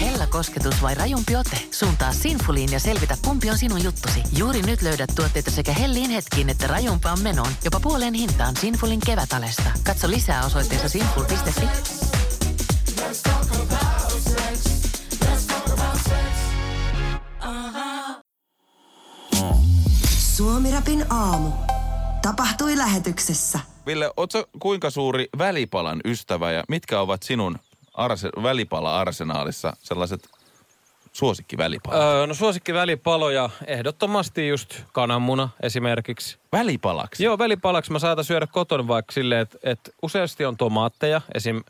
Hella kosketus vai rajumpi ote? Suuntaa Sinfuliin ja selvitä, kumpi on sinun juttusi. Juuri nyt löydät tuotteita sekä hellin hetkiin että rajumpaan menoon. Jopa puoleen hintaan Sinfulin kevätalesta. Katso lisää osoitteessa sinful.fi. Suomirapin aamu. Tapahtui lähetyksessä. Ville, ootko kuinka suuri välipalan ystävä ja mitkä ovat sinun arse- välipala-arsenaalissa sellaiset suosikkivälipalat? Öö, no suosikki välipaloja, ehdottomasti just kananmuna esimerkiksi. Välipalaksi? Joo, välipalaksi mä saatan syödä kotona vaikka silleen, että, että useasti on tomaatteja, esim.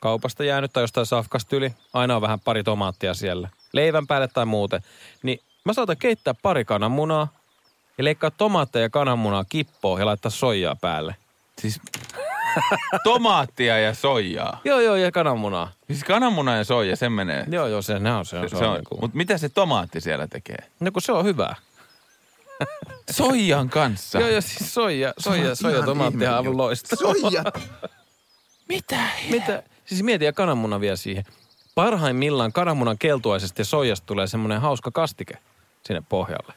kaupasta jäänyt tai jostain safkasta yli. Aina on vähän pari tomaattia siellä. Leivän päälle tai muuten. Niin mä saatan keittää pari kananmunaa ja leikkaa tomaatteja ja kananmunaa kippoon ja laittaa soijaa päälle. Siis tomaattia ja soijaa. Joo, joo, ja kananmunaa. Siis kananmuna ja soija, sen menee. Joo, joo, se, ne on, se on, se, se on, niinku- Mutta mitä se tomaatti siellä tekee? No kun se on hyvää. Soijan kanssa. Joo, joo, siis soija, soija, soija ihan tomaattia on aivan ihme loistava. Soija. Mitä? Mitä? Siis mieti ja kananmuna vielä siihen. Parhaimmillaan kananmunan keltuaisesta ja soijasta tulee semmoinen hauska kastike sinne pohjalle.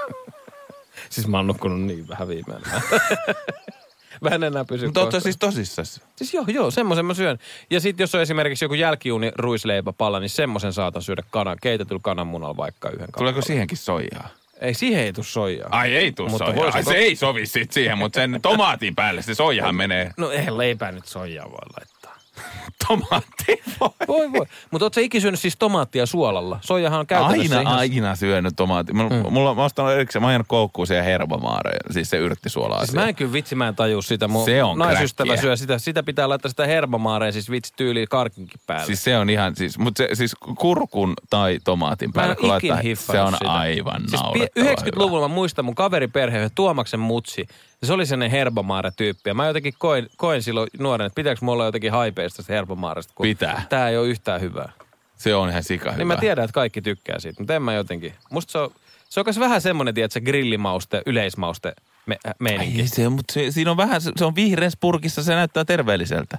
siis mä oon nukkunut niin vähän viimein. En enää pysy Mutta ootko siis tosissas? Siis joo, joo, semmoisen mä syön. Ja sitten jos on esimerkiksi joku jälkiuni ruisleipäpalla, niin semmoisen saatan syödä kanan, keitetyllä kananmunalla vaikka yhden Tuleeko kanan. siihenkin soijaa? Ei, siihen ei tuu soijaa. Ai ei Mutta soijaa. voisiko- Ai, se ei sovi sit siihen, mutta sen tomaatin päälle se soijahan menee. No eihän leipää nyt soijaa voi laittaa. Tomaatti voi. Voi voi. Mutta ootko ikinä syönyt siis tomaattia suolalla? Soijahan on käytännössä Aina, ihan... aina syönyt tomaatti. Mulla, mm. mulla mä ostan erikseen, mä oon koukkuun siihen herbamaare, siis se yrttisuola Siis mä en kyllä vitsi, mä en tajua sitä. Mun Se on naisystävä kräkkiä. syö sitä. Sitä pitää laittaa sitä herbamaareen, siis vitsi tyyliin karkinkin päälle. Siis se on ihan, siis, mutta se, siis kurkun tai tomaatin päälle, kun laittaa, se on sitä. aivan siis naurettava 90-luvulla mä muistan mun kaveriperhe, Tuomaksen mutsi. Se oli sellainen herbamaare-tyyppi. Ja mä jotenkin koin, koin silloin nuoren, että pitääkö mulla olla jotenkin haipeista se herbamaaresta. Kun Pitää. Tää ei ole yhtään hyvää. hyvä. Se on ihan sika hyvä. Niin mä tiedän, että kaikki tykkää siitä, mutta en mä jotenkin. Musta se on, se on myös vähän semmoinen, tiedät, se grillimauste, yleismauste me, äh, meininki. Ai se, on, mutta se, siinä on vähän, se on vihreässä purkissa, se näyttää terveelliseltä.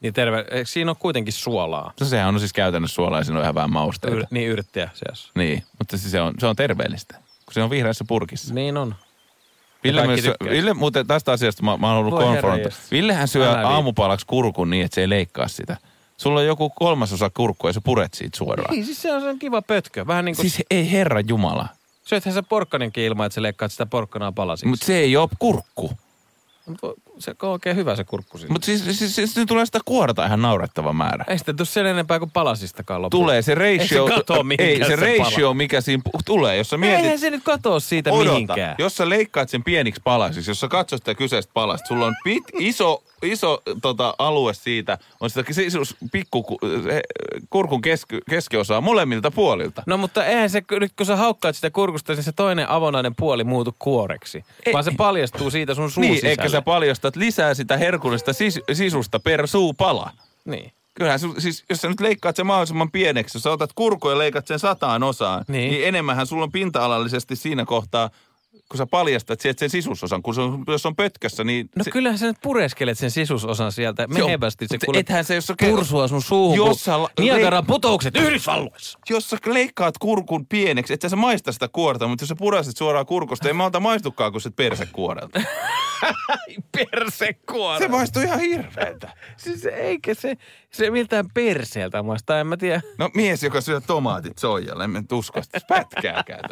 Niin terve, eikö siinä on kuitenkin suolaa? No sehän on siis käytännössä suolaa ja siinä on ihan vähän mausteita. Yr, niin yrttiä seassa. Niin, mutta siis se on, se on terveellistä, kun se on vihreässä purkissa. Niin on. Ville, myös. Ville muuten tästä asiasta mä, mä oon ollut konfronta. jestas. Villehän syö Älä aamupalaksi kurkun niin, että se ei leikkaa sitä. Sulla on joku kolmasosa kurkkua ja sä puret siitä suoraan. Niin, siis se on, se on kiva pötkö. Vähän niin kuin, siis... Siis ei herra jumala. syöthän sä porkkaninkin ilman, että sä leikkaat sitä porkkanaa palasiksi. Mutta se ei ole kurkku. Se on oikein hyvä se kurkku siinä. Mutta siis, siis, siis, siis tulee sitä kuorta ihan naurettava määrä. Ei sitten tule sen enempää kuin palasistakaan loppuun. Tulee se ratio, Ei se katoo ei, se se ratio pala. mikä siinä tulee, jos sä mietit, Eihän se nyt katoa siitä odota, mihinkään. jos sä leikkaat sen pieniksi palasiksi, jos sä katsot sitä kyseistä palasta, sulla on pit, iso, iso tota, alue siitä, on sitä sisus, pikku ku- se, kurkun keski, keskiosaa molemmilta puolilta. No mutta eihän se, nyt kun sä haukkaat sitä kurkusta, niin se toinen avonainen puoli muutu kuoreksi. Ei. Vaan se paljastuu siitä sun suun niin, sisälle. eikä sä paljastat lisää sitä herkullista sis, sisusta per suupala. Niin. Kyllähän siis, jos sä nyt leikkaat sen mahdollisimman pieneksi, jos sä otat kurkun ja leikat sen sataan osaan, niin, Niin. niin enemmänhän sulla on pinta-alallisesti siinä kohtaa, kun sä paljastat sieltä sen sisusosan, kun se on, jos on pötkössä, niin... No se, kyllähän sä nyt pureskelet sen sisusosan sieltä Se on- mehevästi. Se kuule ethän se, jos sä- pursua sun suuhun, Jos kun sä la- Niagaran putoukset Yhdysvalloissa. jos sä leikkaat kurkun pieneksi, et sä maista sitä kuorta, mutta jos sä purasit suoraan kurkusta, ei malta maistukaan kuin se persekuorelta. Persekuora. se maistuu ihan hirveältä. Siis eikä se, se miltään perseeltä maista, en mä tiedä. No mies, joka syö tomaatit soijalle, en mä nyt usko sitä pätkääkään.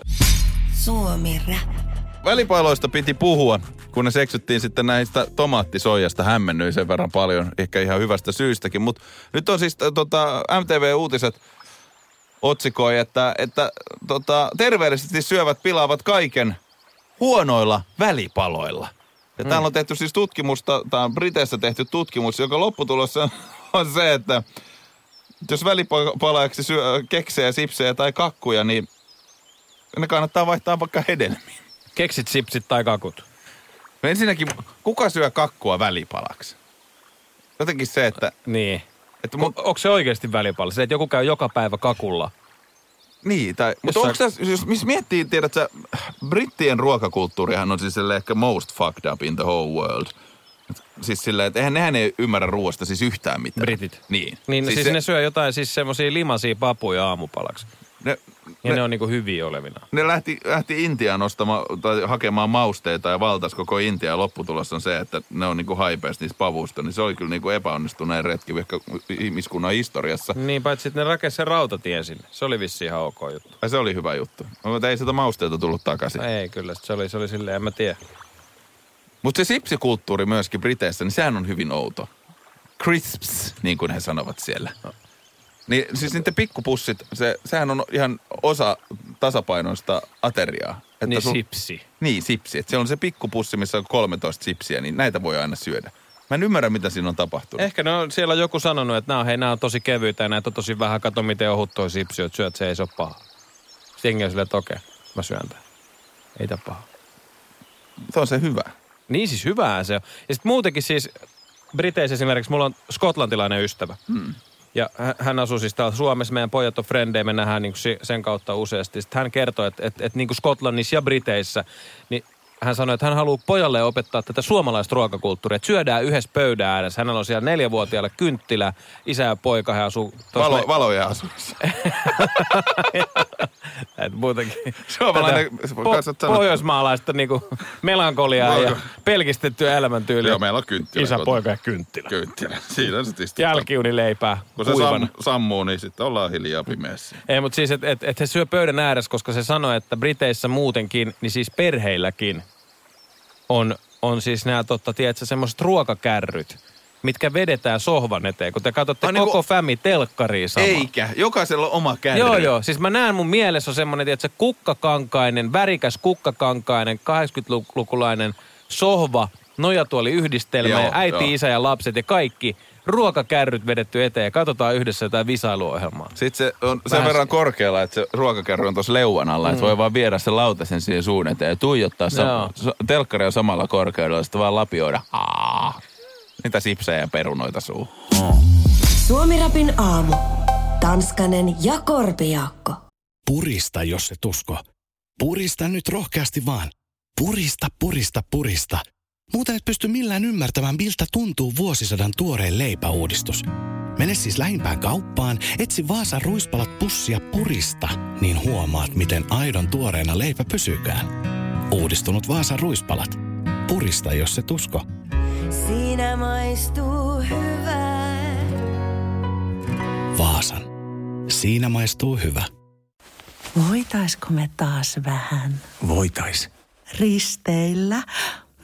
Suomi Rap. Välipaloista piti puhua, kun ne seksyttiin sitten näistä tomaattisoijasta hämmennyin sen verran paljon, ehkä ihan hyvästä syystäkin. Mutta nyt on siis t- tota, MTV-uutiset otsikoi, että, että tota, terveellisesti syövät pilaavat kaiken huonoilla välipaloilla. Ja täällä on tehty siis tutkimusta, tämä on Briteissä tehty tutkimus, joka lopputulos on- on se, että jos välipalajaksi syö keksejä, sipsejä tai kakkuja, niin ne kannattaa vaihtaa vaikka hedelmiin. Keksit, sipsit tai kakut. No ensinnäkin, kuka syö kakkua välipalaksi? Jotenkin se, että... Niin. että mun, onko se oikeasti välipala? Se, että joku käy joka päivä kakulla. niin, tai... Mutta onko tässä, jos missä miettii, tiedätkö, brittien ruokakulttuurihan on siis ehkä most fucked up in the whole world. Siis silleen, että eihän nehän ei ymmärrä ruoasta siis yhtään mitään. Britit. Niin. Niin siis, siis se- ne syö jotain siis semmosia limasia papuja aamupalaksi. ne, Ja ne, ne, on niinku hyviä olevina. ne lähti, lähti Intiaan ostamaan tai hakemaan mausteita ja valtas koko Intia. Ja lopputulos on se, että ne on niinku haipeasti niistä pavuista. Niin se oli kyllä niinku epäonnistuneen retki ehkä ihmiskunnan historiassa. Niin, paitsi että ne rakensi sen rautatien sinne. Se oli vissi ihan ok juttu. Ja se oli hyvä juttu. Mutta ei sitä mausteita tullut takaisin. Ei kyllä, se oli, se oli silleen, en mä tiedä. Mutta se sipsikulttuuri myöskin Briteissä, niin sehän on hyvin outo. Crisps, niin kuin he sanovat siellä. Niin siis niiden pikkupussit, se, sehän on ihan osa tasapainoista ateriaa. Että Niin sul- sipsi. Niin, sipsi. Että se on se pikkupussi, missä on 13 sipsiä, niin näitä voi aina syödä. Mä en ymmärrä, mitä siinä on tapahtunut. Ehkä ne on, siellä on joku sanonut, että nämä on, hei, nämä on tosi kevyitä ja näitä on tosi vähän. Kato, miten ohut toi sipsi, että syöt, se ei se ole paha. Sitten jengi on silleen, että okei, mä syön tämän. Ei tää paha. Se on se hyvä. Niin siis hyvää se on. Ja sitten muutenkin siis Briteissä esimerkiksi, mulla on skotlantilainen ystävä. Hmm. Ja hä- hän asuu siis täällä Suomessa, meidän pojat on frendejä, me nähdään niin sen kautta useasti. Sitten hän kertoi, että, että, että niin kuin Skotlannissa ja Briteissä, niin hän sanoi, että hän haluaa pojalle opettaa tätä suomalaista ruokakulttuuria, että syödään yhdessä pöydän ääressä. Hänellä on siellä neljävuotiaalle kynttilä, isä ja poika, hän asuu... Valo, me- valoja asuissa. Et muutenkin. Suomalainen- sanoa- pohjoismaalaista niinku melankoliaa ja pelkistettyä elämäntyyliä. Joo, meillä on kynttilä. Isä, poika ja kynttilä. Kynttilä. Siinä se istuu. Jälkiunileipää Kun se sam, sammuu, niin sitten ollaan hiljaa pimeässä. Ei, mutta siis, että et, et he syö pöydän ääressä, koska se sanoi, että Briteissä muutenkin, niin siis perheilläkin on, on siis nämä, totta, tiedätkö, semmoiset ruokakärryt, mitkä vedetään sohvan eteen, kun te katsotte Ai koko niinku- fami telkkariin sama. Eikä. Jokaisella on oma kärry. Joo, joo. Siis mä näen mun mielessä on semmoinen, tiedätkö, kukkakankainen, värikäs kukkakankainen, 80-lukulainen sohva, nojatuoli yhdistelmä Joo, ja äiti, joo. isä ja lapset ja kaikki ruokakärryt vedetty eteen ja katsotaan yhdessä jotain visailuohjelmaa. Sitten se on sen Vähän verran se- korkealla, että se ruokakärry on tuossa leuan alla, että voi vaan viedä sen lautasen siihen suun eteen ja tuijottaa. Mm. Sa- so- telkkari on samalla korkeudella, sitten vaan lapioida. Aa, niitä sipsejä ja perunoita suu. Suomirapin aamu. Tanskanen ja Korpijaakko. Purista, jos se tusko. Purista nyt rohkeasti vaan. Purista, purista, purista. Muuten et pysty millään ymmärtämään, miltä tuntuu vuosisadan tuoreen leipäuudistus. Mene siis lähimpään kauppaan, etsi Vaasan ruispalat pussia purista, niin huomaat, miten aidon tuoreena leipä pysykään. Uudistunut Vaasan ruispalat. Purista, jos se tusko. Siinä maistuu hyvää. Vaasan. Siinä maistuu hyvä. Voitaisko me taas vähän Voitais. risteillä?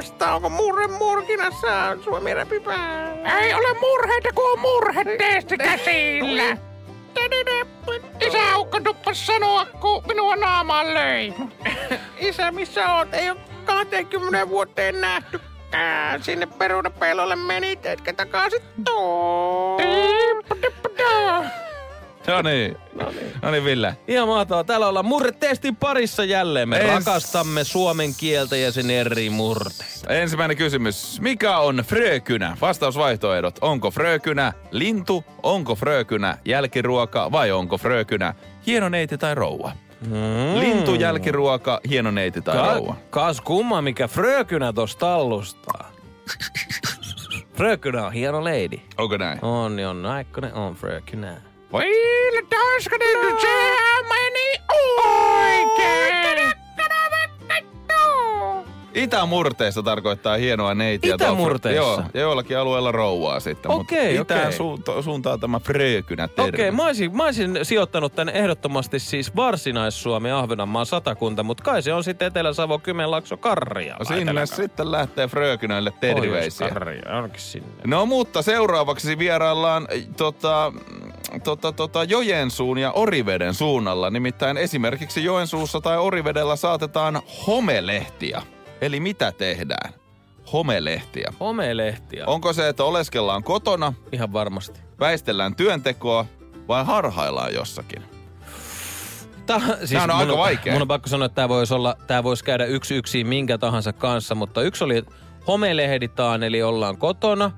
murremaasta. Onko murre murkinassa Suomi räpipää? Ei ole murheita, kun on murhetesti käsillä. Isä Ukko tuppas sanoa, kun minua naamaan löi. Isä, missä oot? Ei ole 20 vuoteen nähty. Sinne perunapellolle menit, etkä takaisin tuu. No niin. No niin, Ville. Ihan mahtavaa. Täällä ollaan murretestin parissa jälleen. Me Ens- rakastamme suomen kieltä ja sen eri murteita. Ensimmäinen kysymys. Mikä on frökynä? Vastausvaihtoehdot. Onko frökynä lintu, onko frökynä jälkiruoka vai onko frökynä hieno neiti tai rouva? Mm. Lintu, jälkiruoka, hieno neiti tai Ka- rouva. kas kumma, mikä frökynä tosta tallustaa. frökynä on hieno lady. Onko näin? On, niin on naikkonen, on frökynä. Ville Tanskanen, sehän meni oikein! Itämurteessa tarkoittaa hienoa neitiä. tuo Itämurteessa? Joo, ja joillakin alueella rouvaa sitten. Okei, mutta itään okei. suunta, suuntaa tämä frökynä termi. Okei, okay, mä, olisin, mä olisin sijoittanut tänne ehdottomasti siis Varsinais-Suomi, Ahvenanmaan satakunta, mutta kai se on sitten Etelä-Savo, Kymenlaakso, Karjala. No sinne sitten lähtee frökynöille terveisiä. Karjala, onkin sinne. No mutta seuraavaksi vieraillaan tota, tota, tota, Joensuun ja Oriveden suunnalla. Nimittäin esimerkiksi Joensuussa tai Orivedellä saatetaan homelehtiä. Eli mitä tehdään? Homelehtiä. Homelehtiä. Onko se, että oleskellaan kotona, Ihan varmasti. väistellään työntekoa vai harhaillaan jossakin? Tää, siis Tää on aika vaikea. Mun on pakko sanoa, että tämä voisi, olla, tää voisi käydä yksi yksin minkä tahansa kanssa, mutta yksi oli homelehditaan, eli ollaan kotona.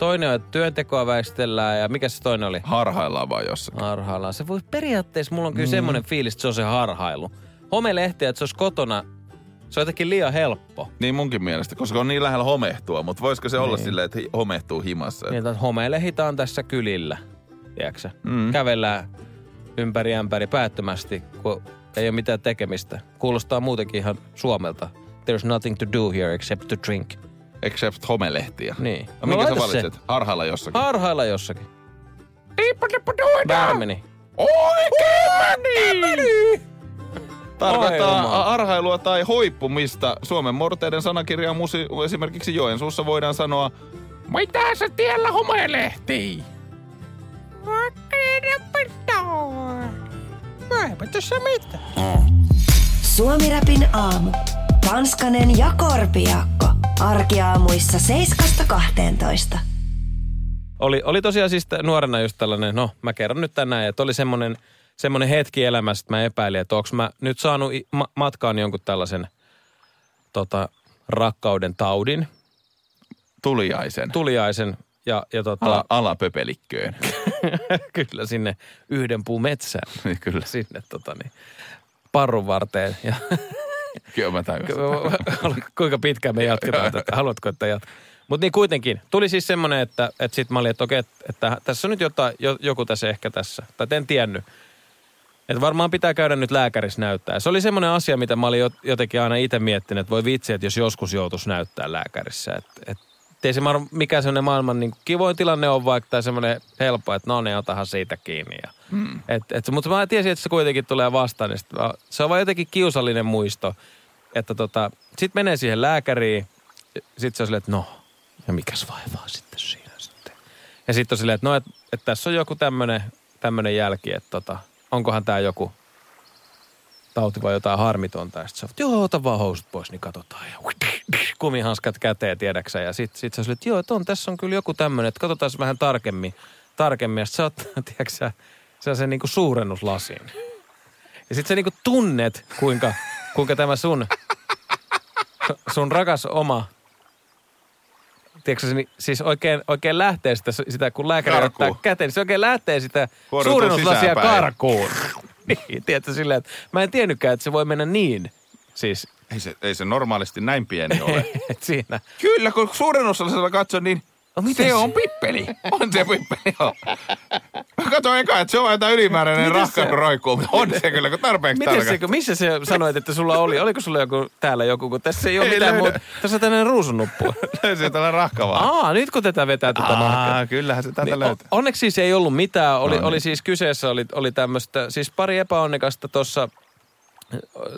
Toinen on, että työntekoa väistellään ja mikä se toinen oli? Harhaillaan vai jossakin? Harhaillaan. Se voi periaatteessa, mulla on kyllä mm. semmoinen fiilis, että se on se harhailu. Homelehtiä, että se olisi kotona, se on jotenkin liian helppo. Niin munkin mielestä, koska on niin lähellä homehtua. Mutta voisiko se olla silleen, että homehtuu himassa? Niin, että homelehitaan tässä kylillä, tiedätkö mm. Kävellään ympäri ämpäri päättömästi, kun ei ole mitään tekemistä. Kuulostaa muutenkin ihan Suomelta. There's nothing to do here except to drink. Except homelehtiä. Niin. No, minkä sä laita se. valitset? Harhailla jossakin. Harhailla jossakin. Väärin meni. Oikein meni! Tarkoittaa arhailua tai hoippumista. Suomen morteiden sanakirjaan musi- esimerkiksi Joensuussa voidaan sanoa Mitä sä tiellä homelehtii? Eipä tässä mitään. Suomirapin aamu. Tanskanen ja Korpiakko. Arkiaamuissa 7.12. Oli, oli tosiaan siis nuorena just tällainen, no mä kerron nyt tänään, että oli semmoinen, semmoinen hetki elämässä, että mä epäilin, että onko mä nyt saanut ma- matkaan jonkun tällaisen tota, rakkauden taudin, tuliaisen. tuliaisen ja, ja tota, Ala, alapöpelikköön. kyllä sinne yhden puun metsään, Kyllä. sinne tota niin, parrun varteen. Ja, Kyllä mä tajusin. kuinka pitkään me jatketaan tätä? Haluatko, että jatkaa? Mutta niin kuitenkin, tuli siis semmoinen, että, että sitten mä olin, että okei, että, että tässä on nyt jotain, jo, joku tässä ehkä tässä. Tai en tiennyt. Että varmaan pitää käydä nyt lääkärissä näyttää. Se oli semmoinen asia, mitä mä olin jo- jotenkin aina itse miettinyt, että voi vitsi, että jos joskus joutuisi näyttää lääkärissä. Että et, et ei se mar- mikä semmoinen maailman niin kivoin tilanne on vaikka tai semmoinen helppo, että no ne otahan siitä kiinni. Ja, hmm. et, et, mutta mä tiesin, että se kuitenkin tulee vastaan. Niin sit se on vaan jotenkin kiusallinen muisto, että tota, sit menee siihen lääkäriin, sitten se on silleen, että no, ja mikäs vaivaa sitten siinä sitten. Ja sitten on silleen, että no, että et tässä on joku tämmöinen tämmönen jälki, että tota, onkohan tämä joku tauti vai jotain harmitonta. Ja sitten että joo, ota vaan housut pois, niin katsotaan. Ja kumihanskat käteen, tiedäksä. Ja sitten sit silleen, että joo, että on, tässä on kyllä joku tämmöinen, että katsotaan vähän tarkemmin. tarkemmin. Ja sitten sä oot, tiedäksä, se on se niinku suurennuslasiin. Ja sitten sä niinku tunnet, kuinka, kuinka tämä sun, sun rakas oma tiedätkö, niin- siis oikein, oikein lähtee sitä, sitä kun lääkäri Karkuun. ottaa käteen, niin se oikein lähtee sitä suurennuslasia karkuun. Niin, tiedätkö, silleen, että mä en tiennytkään, että se voi mennä niin. Siis, Ei se, ei se normaalisti näin pieni ole. siinä. Kyllä, kun suurin osalla katson, niin No, miten se se- on pippeli. On se pippeli, joo. Mä katsoin eka, että se on jotain ylimääräinen rahkan se- roikkuu, on se kyllä, kun tarpeeksi Miten se, tarkastaa. kun- missä se sanoit, että sulla oli? Oliko sulla joku täällä joku, kun tässä ei ole Ei mitään muuta. Tässä on tällainen ruusunnuppu. Löysin tällä rahka vaan. Aa, nyt kun tätä vetää tätä. Aa, kyllähän se täältä Niin, löytää. onneksi siis ei ollut mitään. Oli, No niin. oli siis kyseessä, oli, oli tämmöistä, siis pari epäonnekasta tuossa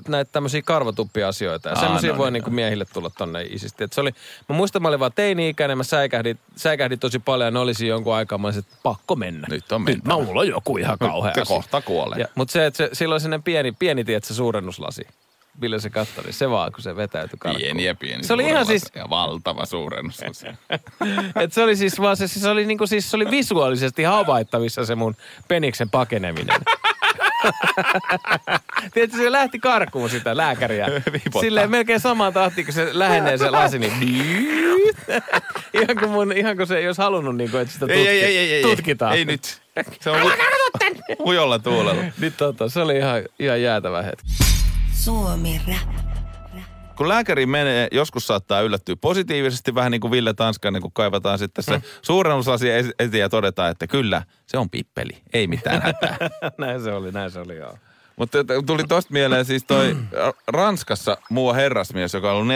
näitä tämmöisiä karvatuppiasioita. Ja semmoisia no voi niin, niinku miehille tulla tonne isisti. Et se oli, mä muistan, mä olin vaan teini-ikäinen, mä säikähdin, säikähdin tosi paljon ja ne olisi jonkun aikaa. Mä olisin, että pakko mennä. Nyt on Nyt mentävä. mulla on joku ihan kauhea Se asia. kohta kuolee. Mutta se, että se, sillä oli sellainen pieni, pieni tiedätkö, suurennuslasi. Millä se katsoi, niin se vaan, kun se vetäytyi karkuun. Pieni ja pieni. Se oli ihan siis- Ja valtava suurennus. Et se oli siis vaan se, siis oli niinku, siis se oli visuaalisesti havaittavissa se mun peniksen pakeneminen. Tiedätkö, se lähti karkuun sitä lääkäriä. Silleen melkein samaan tahtiin, kun se lähenee se lasi, niin ihan kuin, mun, ihan kuin se ei olisi halunnut, niin kuin, että sitä tutki, ei, ei, ei, ei, ei. tutkitaan. Ei nyt. Se on hu- hujolla tuulella. Nyt tota, se oli ihan, ihan jäätävä hetki. Suomi Rap. Kun lääkäri menee, joskus saattaa yllättyä positiivisesti, vähän niin kuin Ville Tanskanen, kun kaivataan sitten se suurennuslasi eteen ja todetaan, että kyllä, se on pippeli, ei mitään hätää. näin se oli, näin se oli, joo. Mutta tuli tosta mieleen siis toi Ranskassa muu herrasmies, joka on ollut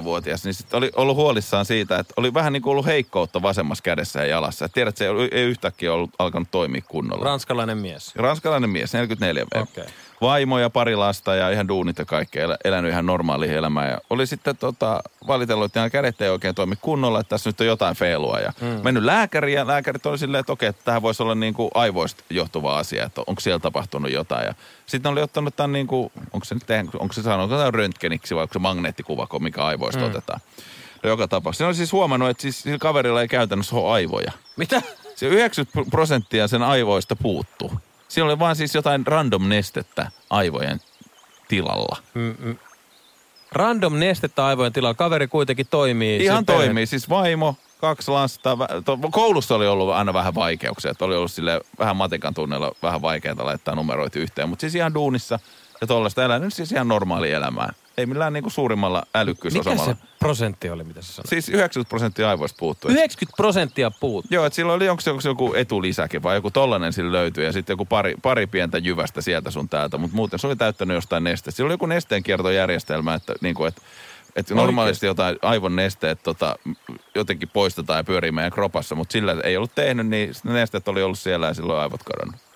44-vuotias, niin sit oli ollut huolissaan siitä, että oli vähän niin kuin ollut heikkoutta vasemmassa kädessä ja jalassa. Et tiedät, se ei ei yhtäkkiä ollut alkanut toimia kunnolla. Ranskalainen mies. Ranskalainen mies, 44 V. Okei. Vaimo ja pari lasta ja ihan duunit ja kaikki, elä, elänyt ihan normaalia elämää. Ja oli sitten tota, valitellut, että nämä kädet ei oikein toimi kunnolla, että tässä nyt on jotain feilua. Ja mm. mennyt lääkäriin ja lääkärit oli silleen, että okei, että tähän voisi olla niin kuin aivoista johtuva asia, että onko siellä tapahtunut jotain. Ja sitten oli ottanut tämän, niin kuin, onko se nyt, onko se se röntgeniksi vai onko se magneettikuva, mikä aivoista mm. otetaan. No joka tapauksessa. Se on siis huomannut, että siis sillä kaverilla ei käytännössä ole aivoja. Mitä? Se 90 prosenttia sen aivoista puuttuu. Siinä oli vaan siis jotain random nestettä aivojen tilalla. Mm-mm. Random nestettä aivojen tilalla. Kaveri kuitenkin toimii. Ihan toimii. Siis vaimo, kaksi lasta. Koulussa oli ollut aina vähän vaikeuksia. Että oli ollut sille vähän matikan tunnella vähän vaikeaa laittaa numeroita yhteen. Mutta siis ihan duunissa ja tuollaista elänyt siis ihan normaali elämää. Ei millään niinku suurimmalla Mikä älykkyysosamalla. se prosentti oli, mitä sä sanoit? Siis 90 prosenttia aivoista puuttuu. 90 prosenttia puut. Joo, että silloin oli onko se, onko se joku etulisäkin vai joku tollanen sillä löytyi ja sitten joku pari, pari pientä jyvästä sieltä sun täältä, mutta muuten se oli täyttänyt jostain nesteestä. Sillä oli joku nesteenkiertojärjestelmä, että, niin kuin, että, että normaalisti jotain aivon nesteet tota, jotenkin poistetaan ja pyörii meidän kropassa, mutta sillä ei ollut tehnyt, niin ne nesteet oli ollut siellä ja silloin aivot kadonnut.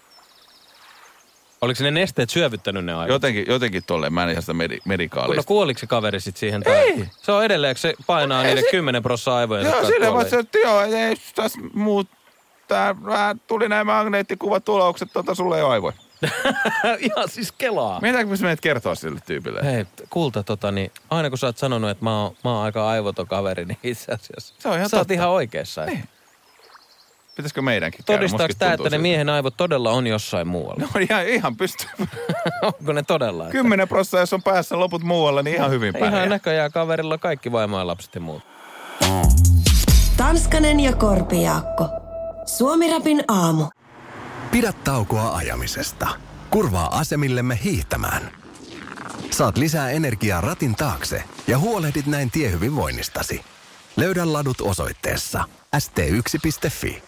Oliko ne nesteet syövyttänyt ne aivot? Jotenkin, jotenkin tolleen, mä en ihan sitä medi- No medikaalista. kuoliko se kaveri sitten siihen? Tai... Se on edelleen, se painaa niille 10 prosenttia aivoja. Joo, sillä vaan se, että joo, ei tässä muut, tää vähän tuli nämä magneettikuvatuloukset, tota sulle ei aivoja. Ihan siis kelaa. Mietitäänkö me menet kertoa sille tyypille? Hei, kulta, tota, niin aina kun sä oot sanonut, että mä oon, mä oon aika aivoton kaveri, niin itse asiassa Se on ihan sä oot ihan oikeassa. Niin. Pitäisikö meidänkin käydä? Todistaako tämä, että ne miehen aivot todella on jossain muualla? No ihan, ihan pystyy. Onko ne todella? Että... 10 prosenttia, jos on päässä loput muualla, niin ihan hyvin pärjää. Ihan näköjään kaverilla on kaikki vaimoja lapset ja muut. Tanskanen ja Korpijaakko. Suomirapin aamu. Pidä taukoa ajamisesta. Kurvaa asemillemme hiihtämään. Saat lisää energiaa ratin taakse ja huolehdit näin tiehyvinvoinnistasi. Löydä ladut osoitteessa st1.fi.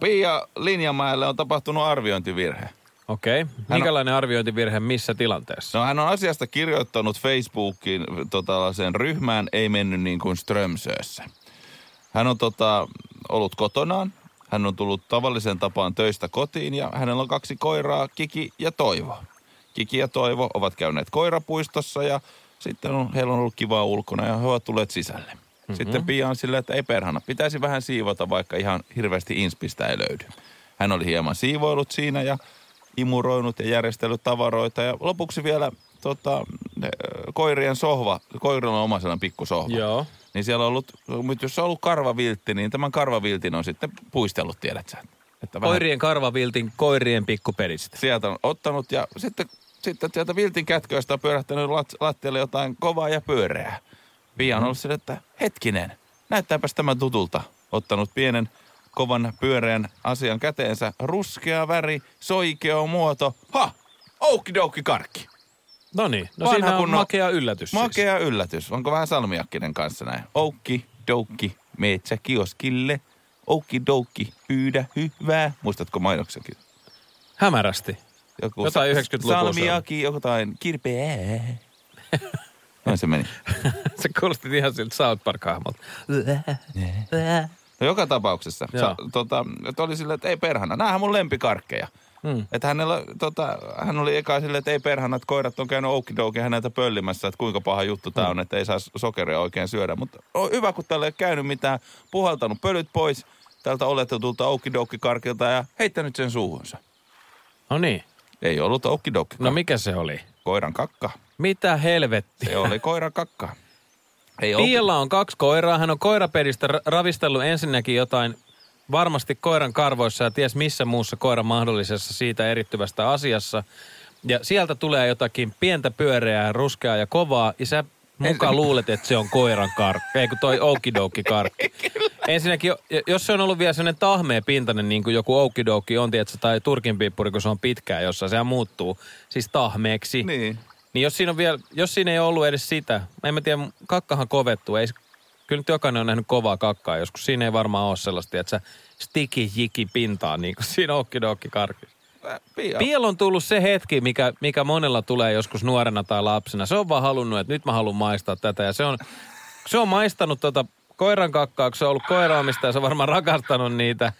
Pia Linjamäelle on tapahtunut arviointivirhe. Okei. Okay. Minkälainen arviointivirhe missä tilanteessa? No hän on asiasta kirjoittanut Facebookiin tota, sen ryhmään Ei mennyt niin kuin Strömsössä. Hän on tota, ollut kotonaan. Hän on tullut tavallisen tapaan töistä kotiin ja hänellä on kaksi koiraa, Kiki ja Toivo. Kiki ja Toivo ovat käyneet koirapuistossa ja sitten on, heillä on ollut kivaa ulkona ja he ovat tulleet sisälle. Mm-hmm. Sitten Pia on silleen, että ei perhana, pitäisi vähän siivota, vaikka ihan hirveästi inspistä ei löydy. Hän oli hieman siivoillut siinä ja imuroinut ja järjestellyt tavaroita ja lopuksi vielä tota, koirien sohva, koirilla on oma sellainen pikku sohva. Joo. Niin siellä on ollut, mutta jos on ollut karvaviltti, niin tämän karvaviltin on sitten puistellut, tiedät sä. Että vähän Koirien karvaviltin, koirien pikkupelistä. sieltä on ottanut ja sitten, sitten sieltä viltin kätköistä on pyörähtänyt lat, lattialle jotain kovaa ja pyöreää. Pia on ollut sille, että hetkinen, näyttääpäs tämä tutulta. Ottanut pienen kovan pyöreän asian käteensä. Ruskea väri, soikeo muoto. Ha! Oukidouki karkki. No niin, no Vanha siinä on makea yllätys siis. Makea yllätys. Onko vähän salmiakkinen kanssa näin? Oukki, doukki, meetsä kioskille. Oukki, doukki, pyydä hyvää. Muistatko mainoksenkin? Hämärästi. Joku Jotain sa- 90-lukua se on. Salmiakki, jotain kirpeää. Noin se meni. Se kuulosti ihan siltä South Park-hahmolta. No joka tapauksessa. Joo. Sa, tota, että oli silleen, että ei perhana. Nämähän mun lempikarkkeja. Hmm. Että hänellä, tota, hän oli eka silleen, että ei perhana, että koirat on käynyt oukidoukin häneltä pöllimässä, että kuinka paha juttu tämä on, että ei saa sokeria oikein syödä. Mutta on hyvä, kun tällä ei käynyt mitään, puhaltanut pölyt pois tältä oletetulta oukidoukikarkilta ja heittänyt sen suuhunsa. No niin. Ei ollut oukidouki. No mikä se oli? Koiran kakka. Mitä helvettiä? Se oli koiran kakka. Ei Pialla on kaksi koiraa. Hän on koirapedistä ra- ravistellut ensinnäkin jotain varmasti koiran karvoissa ja ties missä muussa koiran mahdollisessa siitä erittyvästä asiassa. Ja sieltä tulee jotakin pientä pyöreää, ruskeaa ja kovaa, ja sä mukaan luulet, että se on koiran karkki, ei kun toi okidoki karkki. Ensinnäkin, jo- jos se on ollut vielä sellainen tahmea pintainen, niin kuin joku oukidouki on, tiedätkö, tai turkinpiippuri, kun se on pitkään jossain, sehän muuttuu siis tahmeeksi. Niin. Niin jos siinä, on vielä, jos siinä ei ollut edes sitä, en mä tiedä, kakkahan kovettuu, ei, se- kyllä nyt jokainen on nähnyt kovaa kakkaa joskus, siinä ei varmaan ole sellaista, että sä stiki jiki pintaa niin kuin siinä oukidouki karkissa. Pia. Piel on tullut se hetki, mikä, mikä monella tulee joskus nuorena tai lapsena. Se on vaan halunnut, että nyt mä haluan maistaa tätä. Ja se on, se on maistanut tota koiran kakkaa, kun se on ollut koiraamista ja se on varmaan rakastanut niitä.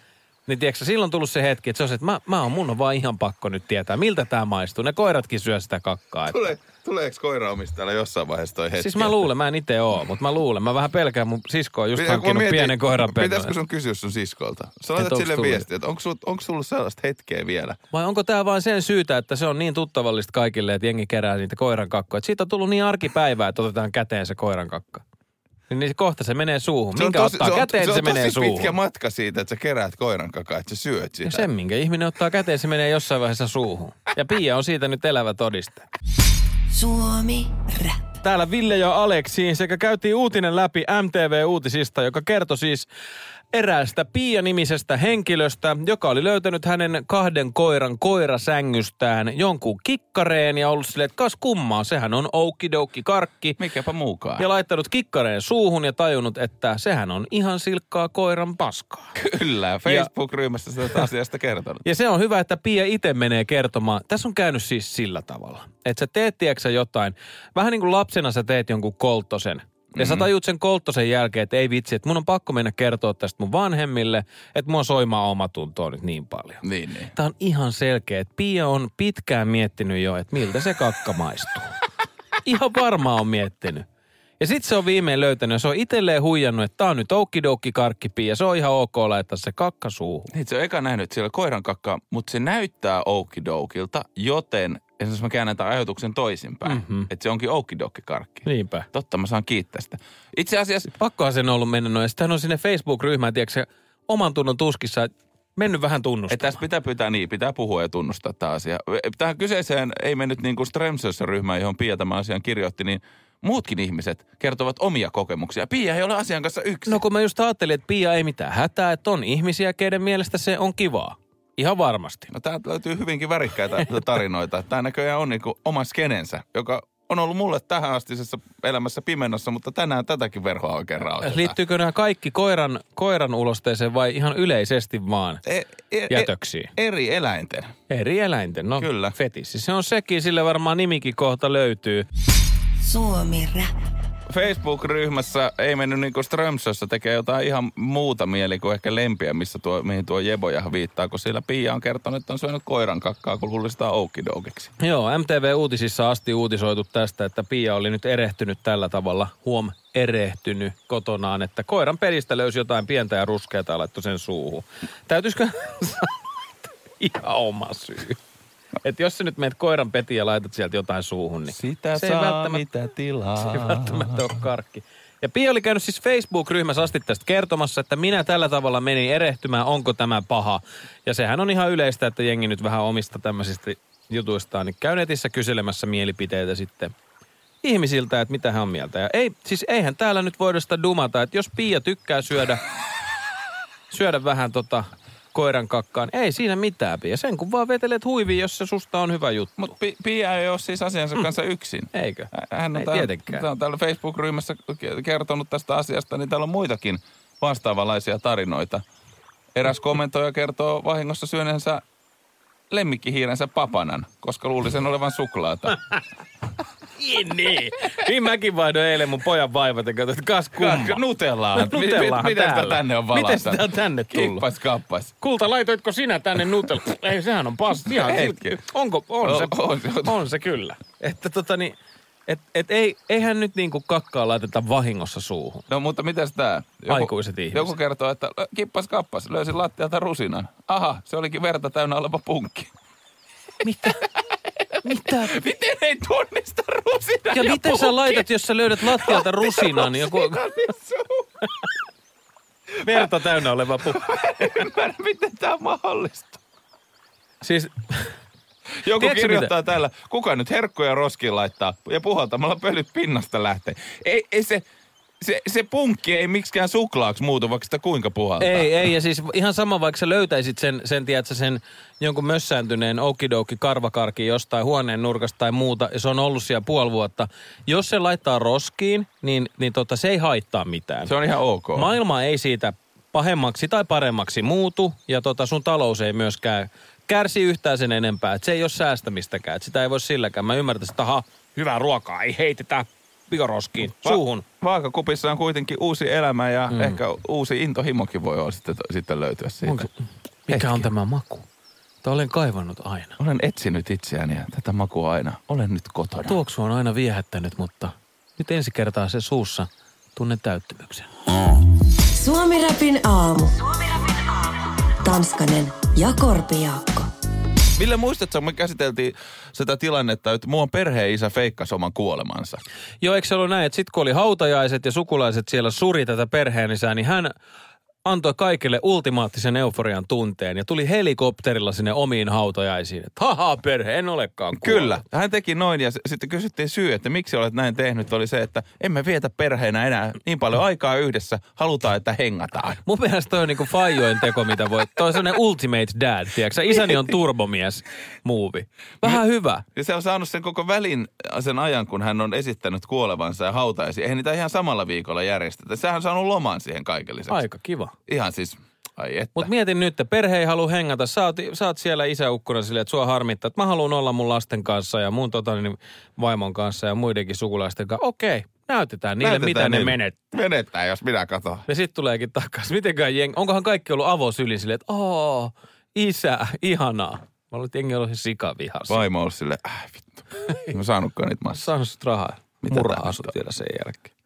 Niin tiedätkö, silloin on tullut se hetki, että se on se, että mä, mä oon, mun on vaan ihan pakko nyt tietää, miltä tämä maistuu. Ne koiratkin syö sitä kakkaa. Että. Tule, tuleeko koiraomistajalle jossain vaiheessa toi hetki? Siis mä luulen, mä en itse oo, mutta mä luulen. Mä vähän pelkään, mun sisko on just kun hankkinut mietin, pienen koiran Pitäisikö sun kysyä sun siskolta? Sä laitat onks sille tullut? viestiä, että onko, sul, onko sulla sellaista hetkeä vielä? Vai onko tämä vain sen syytä, että se on niin tuttavallista kaikille, että jengi kerää niitä koiran kakkoja. Että siitä on tullut niin arkipäivää, että otetaan käteen se koiran kakka. Niin, niin kohta se menee suuhun. Se Minkä tosi- ottaa se on, käteen, se, se, menee suuhun. pitkä matka siitä, että sä keräät koiran kakaa, että sä syöt sitä. Ja sen, minkä ihminen ottaa käteen, se menee jossain vaiheessa suuhun. Ja Pia on siitä nyt elävä todiste. Suomi Rap. Täällä Ville ja Aleksi sekä käytiin uutinen läpi MTV-uutisista, joka kertoi siis eräästä Pia-nimisestä henkilöstä, joka oli löytänyt hänen kahden koiran koirasängystään jonkun kikkareen ja ollut silleen, että kas kummaa, sehän on oukidouki karkki. Mikäpä muukaan. Ja laittanut kikkareen suuhun ja tajunnut, että sehän on ihan silkkaa koiran paskaa. Kyllä, Facebook-ryhmässä sitä asiasta kertonut. Ja se on hyvä, että Pia itse menee kertomaan. Tässä on käynyt siis sillä tavalla, että sä teet, tiedätkö jotain. Vähän niin kuin lapsena sä teet jonkun kolttosen. Ja sä Mhm. tajut sen kolttosen jälkeen, että ei vitsi, että mun on pakko mennä kertoa tästä mun vanhemmille, että mua soimaa omatuntoa nyt niin paljon. Niin, niin. Tämä on ihan selkeä, että Pia on pitkään miettinyt jo, että miltä se kakka maistuu. Ihan varmaan on miettinyt. Ja sitten se on viimein löytänyt ja se on itselleen huijannut, että tää on nyt oukkidoukki karkki Pia. Se on ihan ok laittaa se kakka suuhun. Niin, se on eka nähnyt siellä koiran kakkaa, mutta se näyttää oukidoukilta, joten esimerkiksi mä käännän tämän ajatuksen toisinpäin. Mhm. Mm-hmm. Että se onkin oukidoukki-karkki. Niinpä. Totta, mä saan kiittää sitä. Itse asiassa, Pakkohan sen on ollut mennä noin. Sitten on sinne Facebook-ryhmään, tiedätkö oman tunnon tuskissa, että mennyt vähän että tunnustamaan. tässä pitää pitää niin, pitää puhua ja tunnustaa tämä asia. Tähän kyseiseen ei mennyt niin kuin Strömsössä ryhmään, johon Pia tämän asian kirjoitti, niin muutkin ihmiset kertovat omia kokemuksia. Pia ei ole asian kanssa yksin. No kun mä just ajattelin, että Pia ei mitään hätää, että on ihmisiä, keiden mielestä se on kivaa. Ihan varmasti. No täältä löytyy hyvinkin värikkäitä tarinoita. Tämä näköjään on niin kuin oma skenensä, joka on ollut mulle tähän astisessa elämässä pimennossa, mutta tänään tätäkin verhoa oikein rauhoitetaan. Liittyykö nämä kaikki koiran, koiran ulosteeseen vai ihan yleisesti vaan E- e- jätöksiin? eri eläinten. Eri eläinten, no Kyllä. fetissi. Se on sekin, sille varmaan nimikin kohta löytyy. Suomi Rap. Facebook-ryhmässä ei mennyt niin kuin Strömsössä tekee jotain ihan muuta mieli kuin ehkä lempiä, missä tuo, mihin tuo Jeboja viittaa, kun siellä Pia on kertonut, että on syönyt koiran kakkaa, kun luuli sitä oukidogiksi. Joo, MTV-uutisissa asti uutisoitu tästä, että Pia oli nyt erehtynyt tällä tavalla, huom, erehtynyt kotonaan, että koiran pelistä löysi jotain pientä ja ruskeata ja laittoi sen suuhun. Täytyisikö ihan oma syy? Että jos sä nyt meet koiran petiin ja laitat sieltä jotain suuhun, niin Sitä se ei välttämättä, mitä tilaa. se ei välttämättä ole karkki. Ja Pia oli käynyt siis Facebook-ryhmässä asti tästä kertomassa, että minä tällä tavalla menin erehtymään, onko tämä paha. Ja sehän on ihan yleistä, että jengi nyt vähän omista tämmöisistä jutuistaan, niin käy netissä kyselemässä mielipiteitä sitten ihmisiltä, että mitä hän on mieltä. Ja ei, siis eihän täällä nyt voida sitä dumata, että jos Pia tykkää syödä, syödä vähän tota koiran kakkaan, ei siinä mitään Pia. Sen kun vaan vetelet huiviin, jos se susta on hyvä juttu. Mutta Pia ei ole siis asiansa kanssa yksin. Eikö? Hän on, Ei täällä, tietenkään. hän on täällä Facebook-ryhmässä ke- kertonut tästä asiasta, niin täällä on muitakin vastaavanlaisia tarinoita. Eräs kommentoija kertoo vahingossa syöneensä lemmikkihiirensä papanan, koska luuli sen olevan suklaata. Niin, niin. Niin mäkin vaihdoin eilen mun pojan vaivat ja katsoin, että kas kumma. Nutellaan. No, Nutellahan Miten sitä tänne on Miten valassa? sitä on tänne tullut? Kippas kappas. Kulta, laitoitko sinä tänne Nutella? Ei, sehän on pas. Ihan Hetki. Onko? On, se, On- on se. on se kyllä. Että tota niin, et, et ei, eihän nyt niinku kakkaa laiteta vahingossa suuhun. No mutta mitäs tää? Aikuiset ihmiset. Joku kertoo, että "Ö, kippas kappas, löysin lattialta rusinan. Aha, se olikin verta täynnä oleva punkki. Mitä? Mitä? Miten ei tunnista rusinan Ja miten sä punkki? laitat, jos sä löydät lattialta rusinan, niin joku suuhun. verta täynnä oleva pu... Ymmärrä, miten tää on mahdollista. Siis Joku Tiedätkö kirjoittaa täällä, kuka nyt herkkuja roskiin laittaa ja puhaltamalla pölyt pinnasta lähtee. Ei, ei se, se, se punkki ei miksikään suklaaksi muutu, vaikka sitä kuinka puhaltaa. Ei, ei, ja siis ihan sama, vaikka sä löytäisit sen, sen tiedätkö, sen jonkun mössääntyneen okidoki karvakarki jostain huoneen nurkasta tai muuta, ja se on ollut siellä puoli vuotta. Jos se laittaa roskiin, niin, niin tota, se ei haittaa mitään. Se on ihan ok. Maailma ei siitä pahemmaksi tai paremmaksi muutu, ja tota, sun talous ei myöskään kärsi yhtään sen enempää. Et se ei ole säästämistäkään, et sitä ei voi silläkään. Mä ymmärtäisin, että aha, hyvää ruokaa, ei heitetä bioroskiin, Va- suuhun. Vaakakupissa on kuitenkin uusi elämä ja mm. ehkä uusi intohimokin voi olla sitten, sitten löytyä siitä. Onko- Mikä on tämä maku? Tämä olen kaivannut aina. Olen etsinyt itseäni ja tätä makua aina. Olen nyt kotona. Tuoksu on aina viehättänyt, mutta nyt ensi kertaa se suussa tunnen täyttymyksen. Suomi-rapin aamu. Tanskanen ja Korpijaakko. Ville, muistatko, me käsiteltiin sitä tilannetta, että muuan perheen isä feikkasi oman kuolemansa. Joo, eikö se ollut näin, että sitten kun oli hautajaiset ja sukulaiset siellä suri tätä perheenisää, niin hän antoi kaikille ultimaattisen euforian tunteen ja tuli helikopterilla sinne omiin hautajaisiin. Että haha perhe, en olekaan kuollut. Kyllä. Hän teki noin ja s- sitten kysyttiin syy, että miksi olet näin tehnyt, oli se, että emme vietä perheenä enää niin paljon aikaa yhdessä, halutaan, että hengataan. Mun mielestä toi on niinku faijoin teko, mitä voi. Toi on sellainen ultimate dad, tiedätkö? Isäni on turbomies movie. Vähän hyvä. Ja se on saanut sen koko välin sen ajan, kun hän on esittänyt kuolevansa ja hautaisi. Eihän niitä ihan samalla viikolla järjestetä. Sehän on saanut loman siihen kaiken lisäksi. Aika kiva. Ihan siis, ai että. Mutta mietin nyt, että perhe ei halua hengata. Sä oot, sä oot siellä isäukkuna silleen, että sua harmittaa, että mä haluan olla mun lasten kanssa ja mun tota, niin, vaimon kanssa ja muidenkin sukulaisten kanssa. Okei, näytetään niille, Näytetään mitä ne niille. menettää. Menettää, jos minä katson. Ja sitten tuleekin takaisin. Mitenkään jeng... Onkohan kaikki ollut avosyli silleen, että oo, isä, ihanaa. Mä että jengi ollut sikavihassa. Vaimo ollut silleen, äh vittu. En mä saanutkaan niitä massaa. Saanut sut rahaa. Mitä Murha tää asut nyt on? vielä sen jälkeen.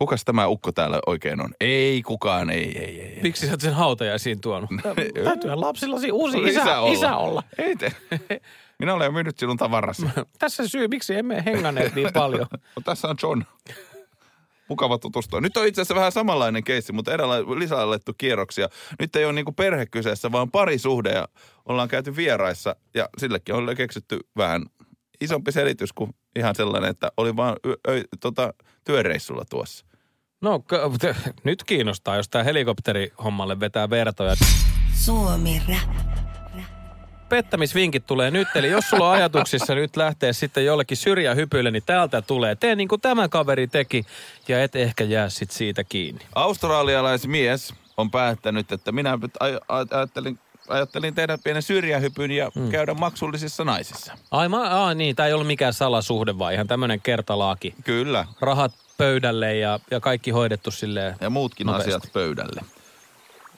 Kukas tämä ukko täällä oikein on? Ei kukaan, ei, ei, ei. Miksi sä oot sen hautajaisiin tuonut? Täytyyhän lapsillasi uusi isä, isä olla. isä olla. Ei te. Minä olen myynyt sinun tavarasi. Tässä syy, miksi emme henganneet niin paljon. No, tässä on John. Mukava tutustua. Nyt on itse asiassa vähän samanlainen keissi, mutta edellä lisää alettu kierroksia. Nyt ei ole niinku perhe kyseessä, vaan parisuhde ja ollaan käyty vieraissa ja sillekin on keksitty vähän isompi selitys kuin ihan sellainen, että oli vaan ö, tota, työreissulla tuossa. No k- t- nyt kiinnostaa, jos tämä helikopterihommalle vetää vertoja. Suomi rap. Pettämisvinkit tulee nyt, eli jos sulla on ajatuksissa nyt lähteä sitten jollekin syrjähypylle, niin täältä tulee. Tee niin kuin tämä kaveri teki ja et ehkä jää sit siitä kiinni. Australialaismies on päättänyt, että minä ajattelin, ajattelin tehdä pienen syrjähypyn ja mm. käydä maksullisissa naisissa. Ai mä, aa, niin, tämä ei ollut mikään salasuhde, vaan ihan tämmöinen kertalaaki. Kyllä. Rahat pöydälle ja, ja kaikki hoidettu silleen ja muutkin nopeasti. asiat pöydälle.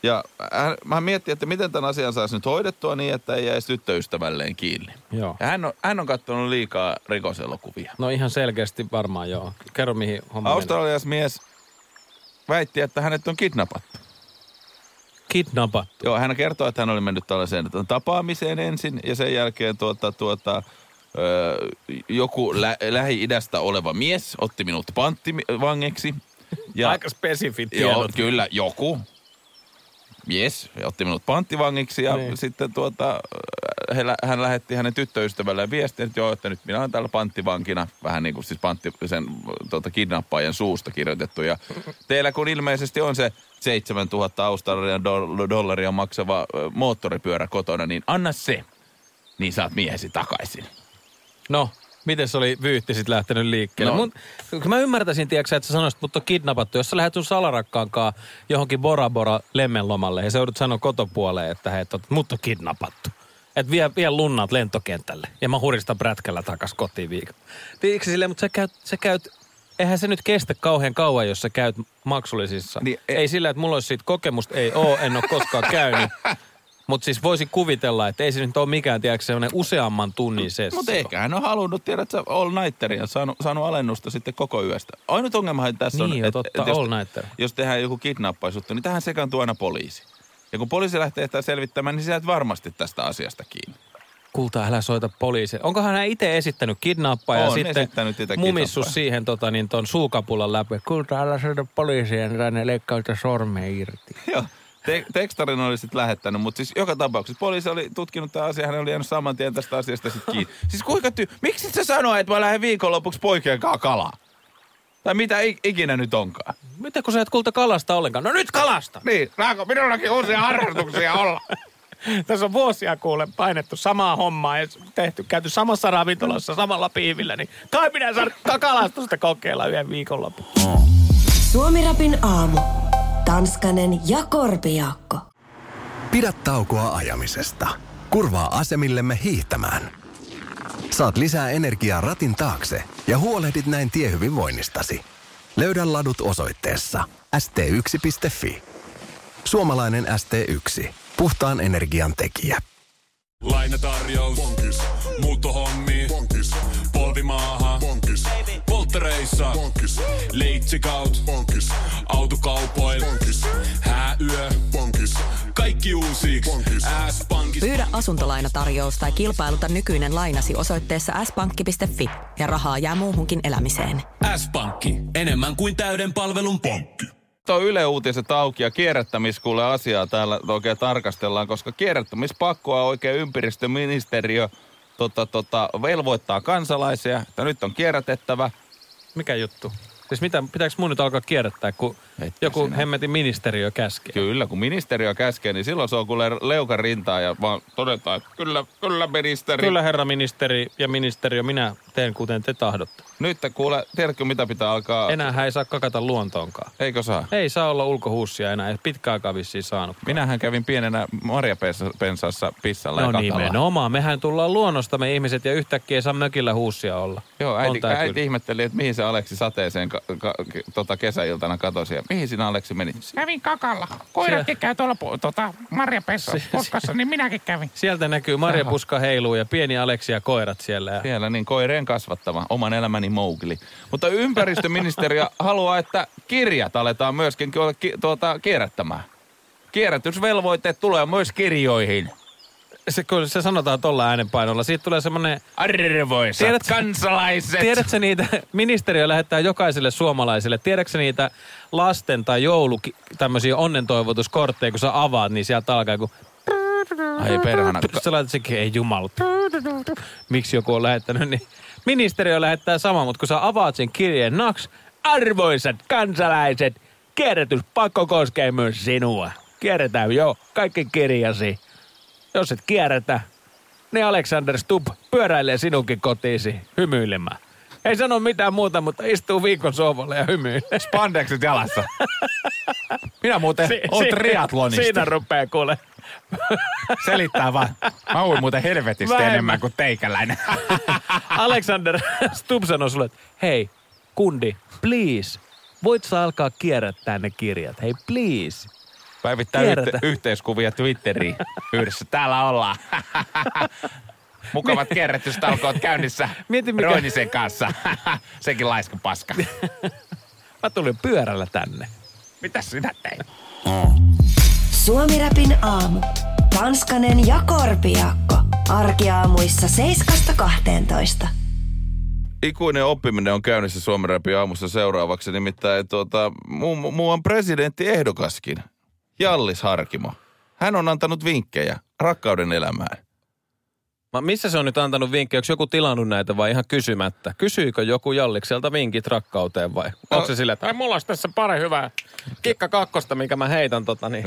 Ja hän, mä miettin, että miten tämän asian saisi nyt hoidettua niin, että ei jäisi tyttöystävälleen kiinni. Joo. Ja hän on, hän on katsonut liikaa rikoselokuvia. No ihan selkeästi varmaan joo. Kerro mihin homma. Australias mies väitti, että hänet on kidnappattu. Kidnappattu? Joo, hän kertoo, että hän oli mennyt tällaiseen tapaamiseen ensin ja sen jälkeen tuota, tuota, ö, joku lä- Lähi-idästä oleva mies otti minut panttivangiksi. Ja, Aika spesifit Joo, tiedot. kyllä, joku. Mies, otti minut panttivangiksi ja Niin. sitten tuota, he, hän lähetti hänen tyttöystävälleen viestin, että joo, että nyt minä olen täällä panttivankina, vähän niin kuin siis pantti, sen tuota, kidnappaajan suusta kirjoitettu. Ja teillä kun ilmeisesti on se 7000 Australian do- dollaria maksava moottoripyörä kotona, niin anna se, niin saat miehesi takaisin. No, miten se oli vyyhti sit lähtenyt liikkeelle? No. No. Mun, kun mä ymmärtäisin, tiedätkö, että sä sanoisit, että mut on kidnappattu. Jos sä lähdet sun salarakkaankaan johonkin Bora Bora lemmenlomalle ja sä joudut sanoa kotopuoleen, että hei, tot, mut on kidnappattu. Että vie, vie lunnat lentokentälle ja mä huristan prätkällä takas kotiin viikon. Tiedätkö silleen, mutta sä käyt, sä käyt, eihän se nyt kestä kauhean kauan, jos sä käyt maksullisissa. Niin, Niin, ei sillä, että mulla olisi siitä kokemusta, ei oo, en ole koskaan käynyt. Mutta siis voisi kuvitella, että ei se nyt ole mikään, tiedätkö, semmoinen useamman tunnin sessio. Mutta ehkä hän on halunnut, tiedätkö, all nighteria ja saanut, saanut alennusta sitten koko yöstä. Ainut ongelmahan tässä on, Niin, jo totta, jos, all nighter. jos tehdään joku kidnappaisuttu, niin tähän sekaantuu aina poliisi. Ja kun poliisi lähtee sitä selvittämään, niin sä et varmasti tästä asiasta kiinni. Kulta, älä soita poliisi. Onkohan hän itse esittänyt kidnappaa ja sitten kidnappaa. siihen tota, niin, ton suukapulan läpi. Kulta, älä soita poliisia, niin ne leikkaa sitä sormea irti. Joo. Te- tekstarin oli sitten lähettänyt, mutta siis joka tapauksessa poliisi oli tutkinut tämä asia, hän oli jäänyt saman tien tästä asiasta sitten kiinni. Siis kuinka ty... Miksi sä sanoa, että mä lähden viikonlopuksi poikien kanssa kalaa? Tai mitä ik- ikinä nyt onkaan. Mitä kun sä et kulta kalasta ollenkaan? No nyt kalasta! Niin. Saako minullakin uusia harrastuksia olla? Tässä on vuosia kuule painettu samaa hommaa ja tehty, käyty samassa ravintolassa samalla piivillä, niin kai minä saan kalastusta kokeilla yhden viikonlopun. Suomirapin aamu. Tanskanen ja Korpiakko. Pidä taukoa ajamisesta. Kurvaa asemillemme hiihtämään. Saat lisää energiaa ratin taakse ja huolehdit näin tiehyvinvoinnistasi. Löydä ladut osoitteessa st1.fi. Suomalainen ST1. Puhtaan energian tekijä. Lainatarjous. Bonkis. Muuttohommi. Bonkis. Polvimaaha. Bonkis. Polttereissa. Bonkis. Leitsikaut. Bonkis. Autokaupoil. Bonkis. Hääyö. Bonkis. Kaikki uusi. S-pankki. Pyydä asuntolainatarjous tai kilpailuta nykyinen lainasi osoitteessa s-pankki.fi ja rahaa jää muuhunkin elämiseen. S-pankki. Enemmän kuin täyden palvelun pankki. Tuo Yle Uutiset auki ja kierrättämiskuule asiaa täällä oikein tarkastellaan, koska kierrättämispakkoa oikein ympäristöministeriö tota, tota, velvoittaa kansalaisia, että nyt on kierrätettävä. Mikä juttu? Siis mitä, pitääkö mun nyt alkaa kierrättää, kun Et joku sinä. hemmetin ministeriö käskee? Kyllä, kun ministeriö käskee, niin silloin se on kuule leukan rintaa ja vaan todetaan, että kyllä, kyllä ministeri. Kyllä herra ministeri ja ministeriö, minä teen kuten te tahdotte. Nyt kuule, tiedätkö mitä pitää alkaa? Enää ei saa kakata luontoonkaan. Eikö saa? Ei saa olla ulkohuussia enää, ei pitkä aikaa vissiin saanut. Minähän kävin pienenä marjapensassa pissalla ja No kakalla. nimenomaan, mehän tullaan luonnosta me ihmiset ja yhtäkkiä ei saa mökillä huussia olla. Joo, äiti, äiti kyllä. ihmetteli, että mihin se Aleksi sateeseen ka, ka, tota kesäiltana katosi. Ja mihin sinä Aleksi menit? Kävin kakalla. Koiratkin käy tuolla Marjapessa poskassa, niin minäkin kävin. Sieltä näkyy marjapuska heiluu ja pieni Aleksi ja koirat siellä. Ja Siellä niin koireen kasvattava, oman elämäni Mowgli. Mutta ympäristöministeriö haluaa, että kirjat aletaan myöskin ki- ki- tuota, kierrättämään. Kierrätysvelvoitteet tulee myös kirjoihin. Se, kun se sanotaan tuolla äänenpainolla, siitä tulee semmoinen... Arvoisat Tiedät- kansalaiset. Tiedätkö niitä, ministeriö lähettää jokaiselle suomalaiselle, tiedätkö niitä lasten tai joulu tämmöisiä onnentoivotuskortteja, kun sä avaat, niin sieltä alkaa kun... Ai perhana. Sä laitat senkin, ei jumala. Miksi joku on lähettänyt, niin ministeriö lähettää sama, mutta kun sä avaat sen kirjeen, naks, arvoisat kansalaiset, kierrätyspakko koskee myös sinua. Kierretään jo kaikki kirjasi. Jos et kierrätä, niin Alexander Stubb pyöräilee sinunkin kotiisi hymyilemään. Ei sano mitään muuta, mutta istuu viikon sohvalle ja hymyilee. Spandekset jalassa. Minä muuten Si- oon si-. Siinä rupeaa kuule. Selittää vaan. Mä uin muuten helvetistä Vähemmän. enemmän kuin teikäläinen. Alexander Stubb sanoi sulle, että hei, kundi, please, voit sä alkaa kierrättää ne kirjat? Hei, please. Päivittää yhte- yhteiskuvia Twitteriin yhdessä. Täällä ollaan. Mukavat kierrätystalkoot käynnissä Mieti, mikä- Roinisen kanssa. Sekin laiska paska. Mä tulin pyörällä tänne. Mitäs sinä teit? Suomirapin aamu. Tanskanen ja Korpiakko. Arkiaamuissa 7.12. Ikuinen oppiminen on käynnissä Suomen aamussa seuraavaksi. Nimittäin tuota, mu- muuan presidenttiehdokaskin, Jallis Harkimo. Hän on antanut vinkkejä rakkauden elämään. Mä, missä se on nyt antanut vinkkejä? Onko joku tilannut näitä vai ihan kysymättä? Kysyykö joku Jallikselta vinkit rakkauteen vai? Onko se sillä, että "Ai, mulla olisi tässä pari hyvää kikka kakkosta, mikä mä heitän tota, niin.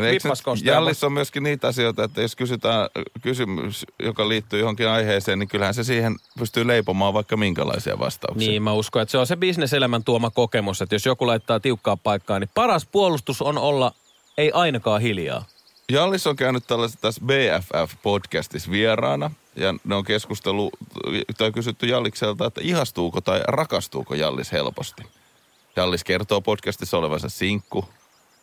Jallis on myöskin niitä asioita, että jos kysytään äh, kysymys, joka liittyy johonkin aiheeseen, niin kyllähän se siihen pystyy leipomaan vaikka minkälaisia vastauksia. Niin, mä uskon, että se on se bisneselämän tuoma kokemus, että jos joku laittaa tiukkaa paikkaa, niin paras puolustus on olla ei ainakaan hiljaa. Jallis on käynyt tällaisessa tässä BFF-podcastissa vieraana. Ja ne on keskustelu tai kysytty Jallikselta, että ihastuuko tai rakastuuko Jallis helposti. Jallis kertoo podcastissa olevansa sinkku.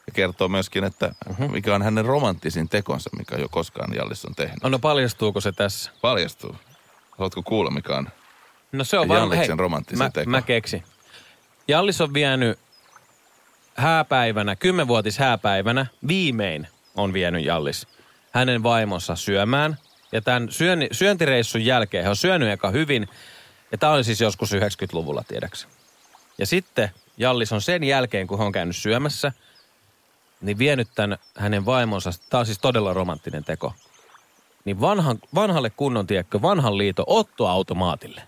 Ja kertoo myöskin, että mikä on hänen romanttisin tekonsa, mikä jo koskaan Jallis on tehnyt. No, no paljastuuko se tässä? Paljastuu. Haluatko kuulla, mikä on? No se on. Jalliksen romanttisin mä, teko. mä keksin. Jallis on vienyt hääpäivänä, kymmenvuotis hääpäivänä, viimein on vienyt Jallis hänen vaimonsa syömään. Ja tämän syön, syöntireissun jälkeen he on syönyt eka hyvin. Ja tämä oli siis joskus 90-luvulla, tiedäksä. Ja sitten Jallis on sen jälkeen, kun he on käynyt syömässä, niin vienyt tämän hänen vaimonsa, tämä on siis todella romanttinen teko, niin vanhan, vanhalle kunnon, tiekkö, vanhan liiton ottoautomaatille.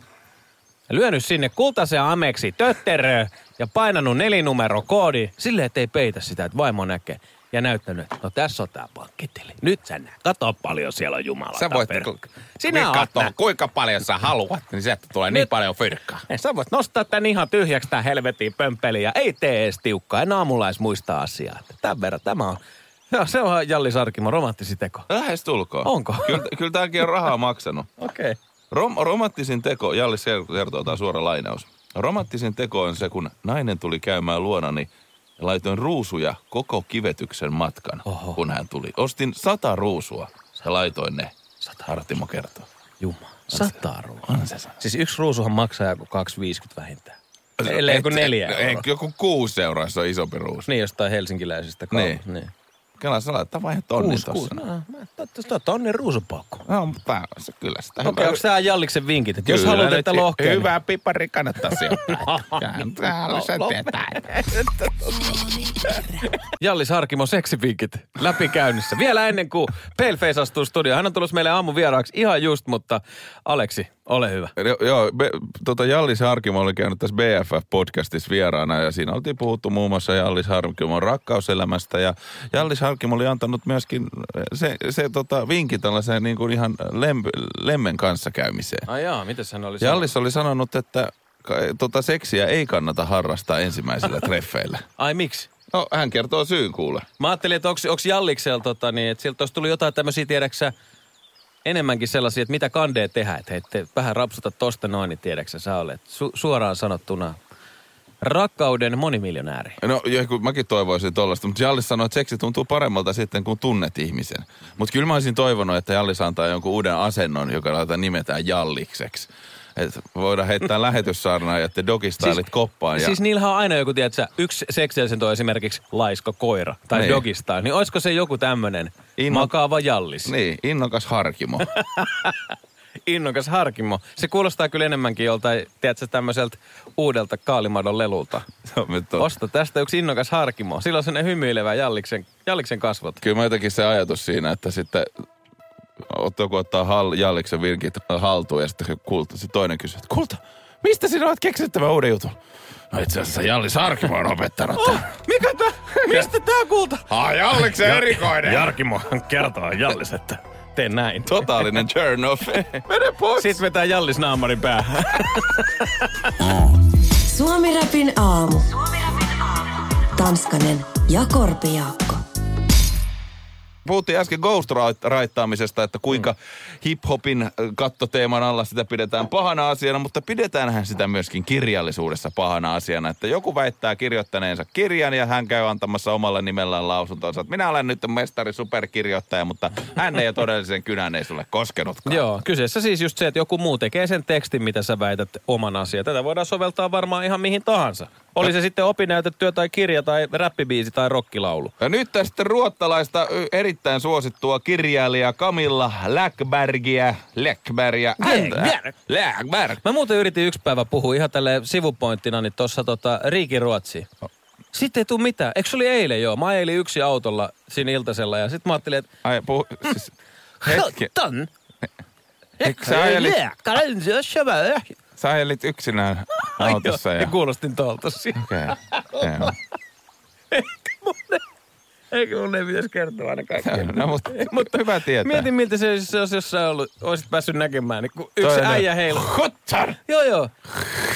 Ja lyönyt sinne kultaisen ameksi, tötterö, ja painanut nelinumero koodi silleen, että ei peitä sitä, että vaimo näkee. Ja näyttänyt, että no tässä on tää pankkitili. Nyt sä näet. Kato paljon siellä on Jumala. Sä voit Sinä niin oot katsoa, nä- kuinka paljon sä haluat, niin sieltä tulee niin Nyt- paljon fyrkkaa. Ei, sä voit nostaa tän ihan tyhjäksi tää helvetin pömpeli ja ei tee edes tiukkaa. En aamulla edes muista asiaa. Tämän verran tämä on. Joo, se on Jalli Sarkimo, romanttisi teko. Lähes tulkoon. Onko? Kyllä, kyllä tämäkin on rahaa maksanut. Okei. Okay. Rom, romanttisin teko, Jallis kertoo tämä suora lainaus. Romanttisin teko on se, kun nainen tuli käymään luonani ja laitoin ruusuja koko kivetyksen matkan, Oho. kun hän tuli. Ostin sata ruusua ja laitoin ne. Sata Artimo kertoo. Jumala. Sata ruusua. On se sana. Siis yksi ruusuhan maksaa joku 2,50 vähintään. Ellei joku neljä euroa. Joku kuusi euroa, se on isompi ruusu. Niin, jostain helsinkiläisistä kaupasta. Niin. Kela sä laittaa vain tonnin Kuusi, tossa. kuusi. No, totta, tonnin ruusupaukku. No, mutta se kyllä sitä Okei, okay, onko tää Jalliksen vinkit? Että jos haluat, että lohkeen. Hyvä pipari kannattaa sijoittaa. Kyllähän täällä sen tietää. Jallis Harkimo seksivinkit läpikäynnissä. Vielä ennen kuin Paleface astuu studioon. Hän on tulossa meille aamuvieraaksi ihan just, mutta Aleksi, ole hyvä. Jo- Joo, be, tota Jallis Harkimo oli käynyt tässä BFF-podcastissa vieraana ja siinä oltiin puhuttu muun muassa Jallis Harkimon rakkauselämästä ja Jallis Harkimo oli antanut myöskin se, se tota, vinkin tällaiseen niin kuin ihan lem, lemmen kanssa käymiseen. Ai jaa, miten hän oli Jallis oli sanonut, että tota, seksiä ei kannata harrastaa ensimmäisillä treffeillä. Ai miksi? No, hän kertoo syyn kuule. Mä ajattelin, että onko Jalliksella tota, niin, että sieltä olisi tullut jotain tämmöisiä, tiedäksä, enemmänkin sellaisia, että mitä kandee tehdä. Että hei, te vähän rapsuta tosta noin, niin tiedäksä, sä olet su- suoraan sanottuna rakkauden monimiljonääri. No, ja kun mäkin toivoisin tollaista, mutta Jallis sanoi, että seksi tuntuu paremmalta sitten, kun tunnet ihmisen. Mutta kyllä mä olisin toivonut, että Jallis antaa jonkun uuden asennon, joka laitetaan nimetään Jallikseksi. Että voidaan heittää lähetyssaarnaa ja te dogistylit siis, koppaan. Ja... Siis niillähän on aina joku, tiedätkö, yksi seksiasento on esimerkiksi laisko koira tai Niin. dogistyle. Niin olisiko se joku tämmönen Inno- makaava jallis? Niin, innokas harkimo. Innokas harkimo. Se kuulostaa kyllä enemmänkin joltain, tiedätkö, tämmöiseltä uudelta kaalimadon lelulta. Osta tästä yksi innokas harkimo. Sillä on sellainen hymyilevä jalliksen, jalliksen kasvot. Kyllä mä jotenkin se ajatus siinä, että sitten kun ottaa hal, Jalliksen virkit haltuun ja sitten kulta, se toinen kysyy, että kulta, mistä sinä olet keksinyt tämän uuden jutun? No itse asiassa Jallis Harkimo on opettanut Oh, mikä tää? Mistä tää kulta? Ah, Jalliksen erikoinen. Jarkimo kertoo Jallis, että tee näin. Totaalinen turn off. Mene pois. Sitten vetää Jallis naamarin päähän. Suomi-rapin aamu. Tanskanen ja Korpijaakko. Puhuttiin äsken ghost-raittaamisesta, että kuinka hip-hopin äh, kattoteeman alla sitä pidetään pahana asiana, mutta pidetäänhän sitä myöskin kirjallisuudessa pahana asiana. Että joku väittää kirjoittaneensa kirjan ja hän käy antamassa omalla nimellään lausuntonsa, että minä olen nyt mestari superkirjoittaja, mutta hän ei ole todellisen kynän ei sulle koskenutkaan. Joo, kyseessä siis just se, että joku muu tekee sen tekstin, mitä sä väität oman asian. Tätä voidaan soveltaa varmaan ihan mihin tahansa. Oli se sitten opinnäytetyö tai kirja tai räppibiisi tai rockilaulu. Ja nyt tästä ruottalaista erittäin suosittua kirjailijaa Camilla Läckbergia. Läckbergia. Läckberg. Läckberg. Mä muuten yritin yksi päivä puhua ihan tälle sivupointtina, niin tuossa tota, Riikiruotsi. Sitten ei tuu mitään. Eikö se oli eilen joo? Mä ajelin yksi autolla siinä iltasella ja sitten mä ajattelin, että... Ai, puhu, siis, hetki. Ton. Eikö sä ajelit. Sä ajelit yksinään autossa ja... Ja kuulostin tuolta. Okei. Okay. Eikö mun ei pitäisi kertoa aina kaikkea. No, mutta, mutta hyvä tietää. Mietin, miltä se olisi, jos, sä ollut, olisit päässyt näkemään, niin kun yksi Toinen. äijä heilu. Huttar! Joo, joo.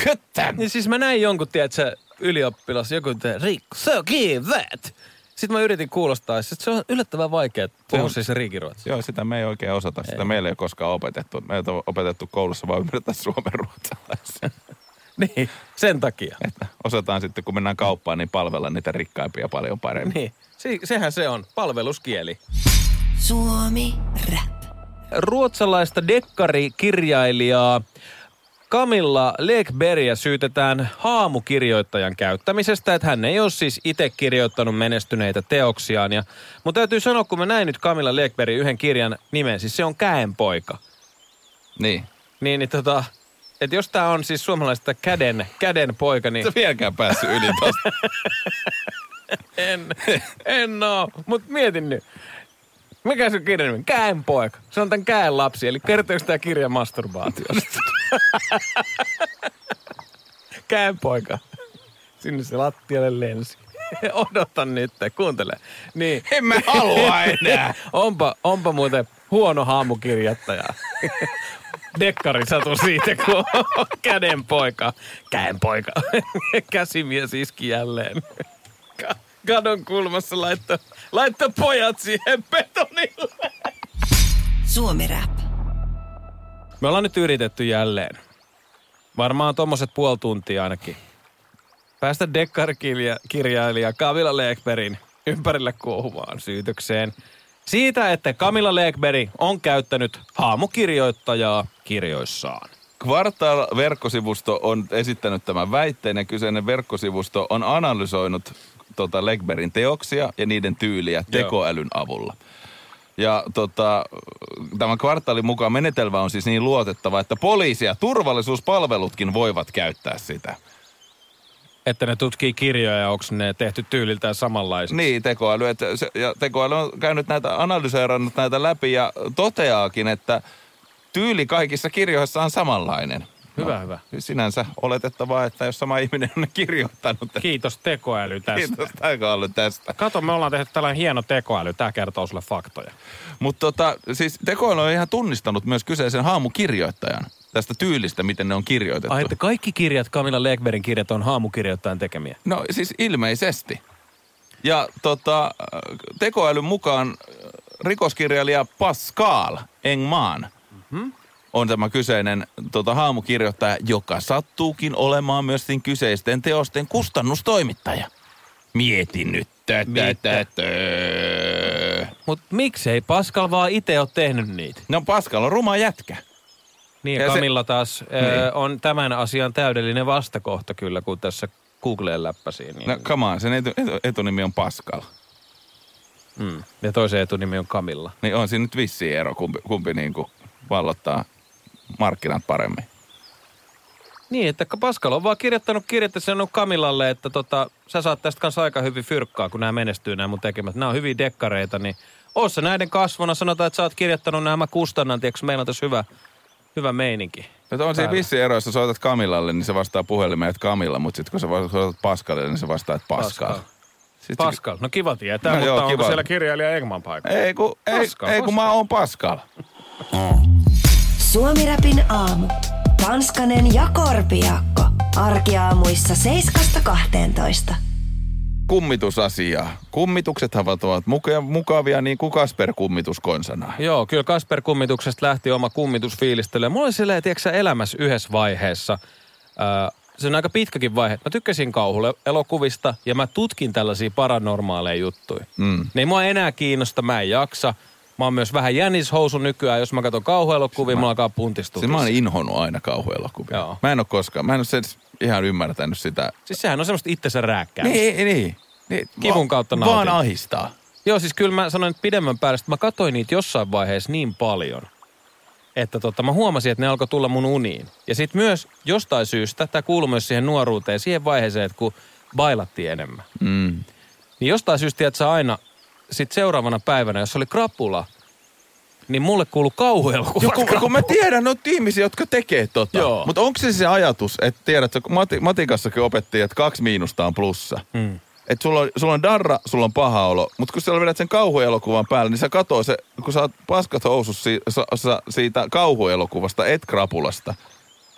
Huttar! Niin siis mä näin jonkun, tiedätkö, ylioppilas, joku te, Riikko, so kivet. Sitten mä yritin kuulostaa, että se on yllättävän vaikea puhua siis riikiruotsia. Joo, sitä me ei oikein osata. Sitä Ei. meillä ei ole koskaan opetettu. Meitä on opetettu koulussa vaan ymmärtää suomen ruotsalaisia. Niin, sen takia. Että osataan sitten, kun mennään kauppaan, niin palvella niitä rikkaimpia paljon paremmin. Niin, si- sehän se on, palveluskieli. Suomi rap. Ruotsalaista dekkarikirjailijaa Camilla Lekbergia syytetään haamukirjoittajan käyttämisestä, että hän ei ole siis itse kirjoittanut menestyneitä teoksiaan. Ja, mutta täytyy sanoa, kun mä näin nyt Camilla Lekbergin yhden kirjan nimen, siis se on Käenpoika. Niin. Niin, niin tota, että jos tää on siis suomalaista käden, käden poika, niin sä vieläkään päässyt yli tosta. en, en oo. Mut mietin nyt. Mikä sun kirjan nimi? Käenpoika. Se on tän käen lapsi, eli kertooko tää kirja masturbaatiosta? Käenpoika. Sinne se lattialle lensi. Odota nyt, kuuntele. Niin. En mä halua enää. onpa, onpa muuten huono haamukirjoittaja. Dekkari satu siitä, kun on kädenpoika. Käenpoika. Käsimies iski jälleen. Ka- Kadon kulmassa laittoi laitto pojat siihen betonille. Suomi Rap. Me ollaan nyt yritetty jälleen. Varmaan tommoset puoli tuntia ainakin. Päästä dekkarikirjailija Camilla Lekberin ympärille kuohuvaan syytökseen. Siitä, että Camilla Lekberg on käyttänyt haamukirjoittajaa kirjoissaan. Kvartaal-verkkosivusto on esittänyt tämän väitteen ja kyseinen verkkosivusto on analysoinut tota Legberin teoksia ja niiden tyyliä tekoälyn avulla. Ja tota, tämän kvartaalin mukaan menetelmä on siis niin luotettava, että poliisi ja turvallisuuspalvelutkin voivat käyttää sitä. Että ne tutkii kirjoja ja onko ne tehty tyyliltään samanlaisiksi. Niin, tekoäly. Että se, ja tekoäly on käynyt näitä, analyseerannut näitä läpi ja toteaakin, että tyyli kaikissa kirjoissa on samanlainen. Hyvä, hyvä. Sinänsä oletettavaa, että jos sama ihminen on kirjoittanut. Kiitos tekoäly tästä. Kiitos tekoäly tästä. Kato, me ollaan tehty tällainen hieno tekoäly. Tämä kertoo sulle faktoja. Mutta tota, siis tekoäly on ihan tunnistanut myös kyseisen haamukirjoittajan tästä tyylistä, miten ne on kirjoitettu. Ai, että kaikki kirjat, Camilla Lekberin kirjat, on haamukirjoittajan tekemiä. No siis ilmeisesti. Ja tota, tekoälyn mukaan rikoskirjailija Pascal Engman Mm-hmm. On tämä kyseinen tota, haamukirjoittaja, joka sattuukin olemaan myös kyseisten teosten kustannustoimittaja. Mietin nyt tätä. Mutta miksei Pascal vaan itse ole tehnyt niitä? No Pascal on ruma jätkä. Niin, Ja ja se- taas niin. ö, on tämän asian täydellinen vastakohta kyllä, kun tässä Googleen läppäsiin. Niin, No come on, sen etu, etu, etunimi on Pascal. mm. Ja toisen etunimi on Camilla. Niin on siinä nyt vissi ero, kumpi, kumpi niin kuin vallottaa markkinat paremmin. Niin, että Pascal on vaan kirjoittanut kirjettä sanonut Kamilalle, että tota, sä saat tästä kanssa aika hyvin fyrkkaa, kun nämä menestyy nämä mun tekemät. Nämä on hyviä dekkareita, niin oossa näiden kasvona. Sanotaan, että sä oot kirjoittanut nämä, mä kustannan, tiedätkö, meillä on tässä hyvä, hyvä meininki. Mutta on siinä vissi ero, jos sä soitat Kamilalle, niin se vastaa puhelimeen, että Kamilla, mutta sitten kun sä soitat Pascalille, niin se vastaa, että Pascal. Pascal. Sitten Pascal, no kiva tietää, No mutta joo, onko kiva. siellä kirjailija Egman paikka? Ei kun, ei, Pascal, ei kun mä oon Pascal. Suomi Rapin aamu. Tanskanen ja Korpiakko. Arkiaamuissa 7.12. Kummitusasiaa. Kummituksethan ovat muka- mukavia niin kuin Kasper-kummitus konsanaan. Joo, kyllä Kasper kummituksesta lähti oma kummitusfiilistely. Mulla oli silleen, tiedätkö sä, elämässä yhdessä vaiheessa. Ää, se on aika pitkäkin vaihe. Mä tykkäsin kauhulle elokuvista ja mä tutkin tällaisia paranormaaleja juttuja. Mm. Ne ei mua enää kiinnosta, mä en jaksa. Mä oon myös vähän jänishousu nykyään, jos mä katson kauhuelokuvia, mulla alkaa puntistua. Siis mä oon inhonnut aina kauhuelokuvia. Joo. Mä en ole koskaan, mä en sen ihan ymmärtänyt sitä. Siis sehän on semmoista itsensä rääkkää. Niin, niin. niin. Kivun Va- kautta Vaan nautin. ahistaa. Joo, siis kyllä mä sanoin että pidemmän päälle, että mä katsoin niitä jossain vaiheessa niin paljon, että tota, mä huomasin, että ne alkoi tulla mun uniin. Ja sitten myös jostain syystä, tämä kuuluu myös siihen nuoruuteen, siihen vaiheeseen, että kun bailattiin enemmän. Mm. Niin jostain syystä, että sä aina sit seuraavana päivänä, jos oli krapula, niin mulle kuului kauhuelokuvat. Joku, kun mä tiedän noita ihmisiä, jotka tekee tota. Joo. Mutta onko se se ajatus, että tiedätkö, kun mati, matikassakin opettiin, että kaksi miinusta on plussa. Mm. Että sulla on, sulla on darra, sulla on paha olo, mutta kun sä vedät sen kauhuelokuvan päälle, niin sä katoo se, kun sä oot paskat housus si, sa, sa, siitä kauhuelokuvasta, et krapulasta.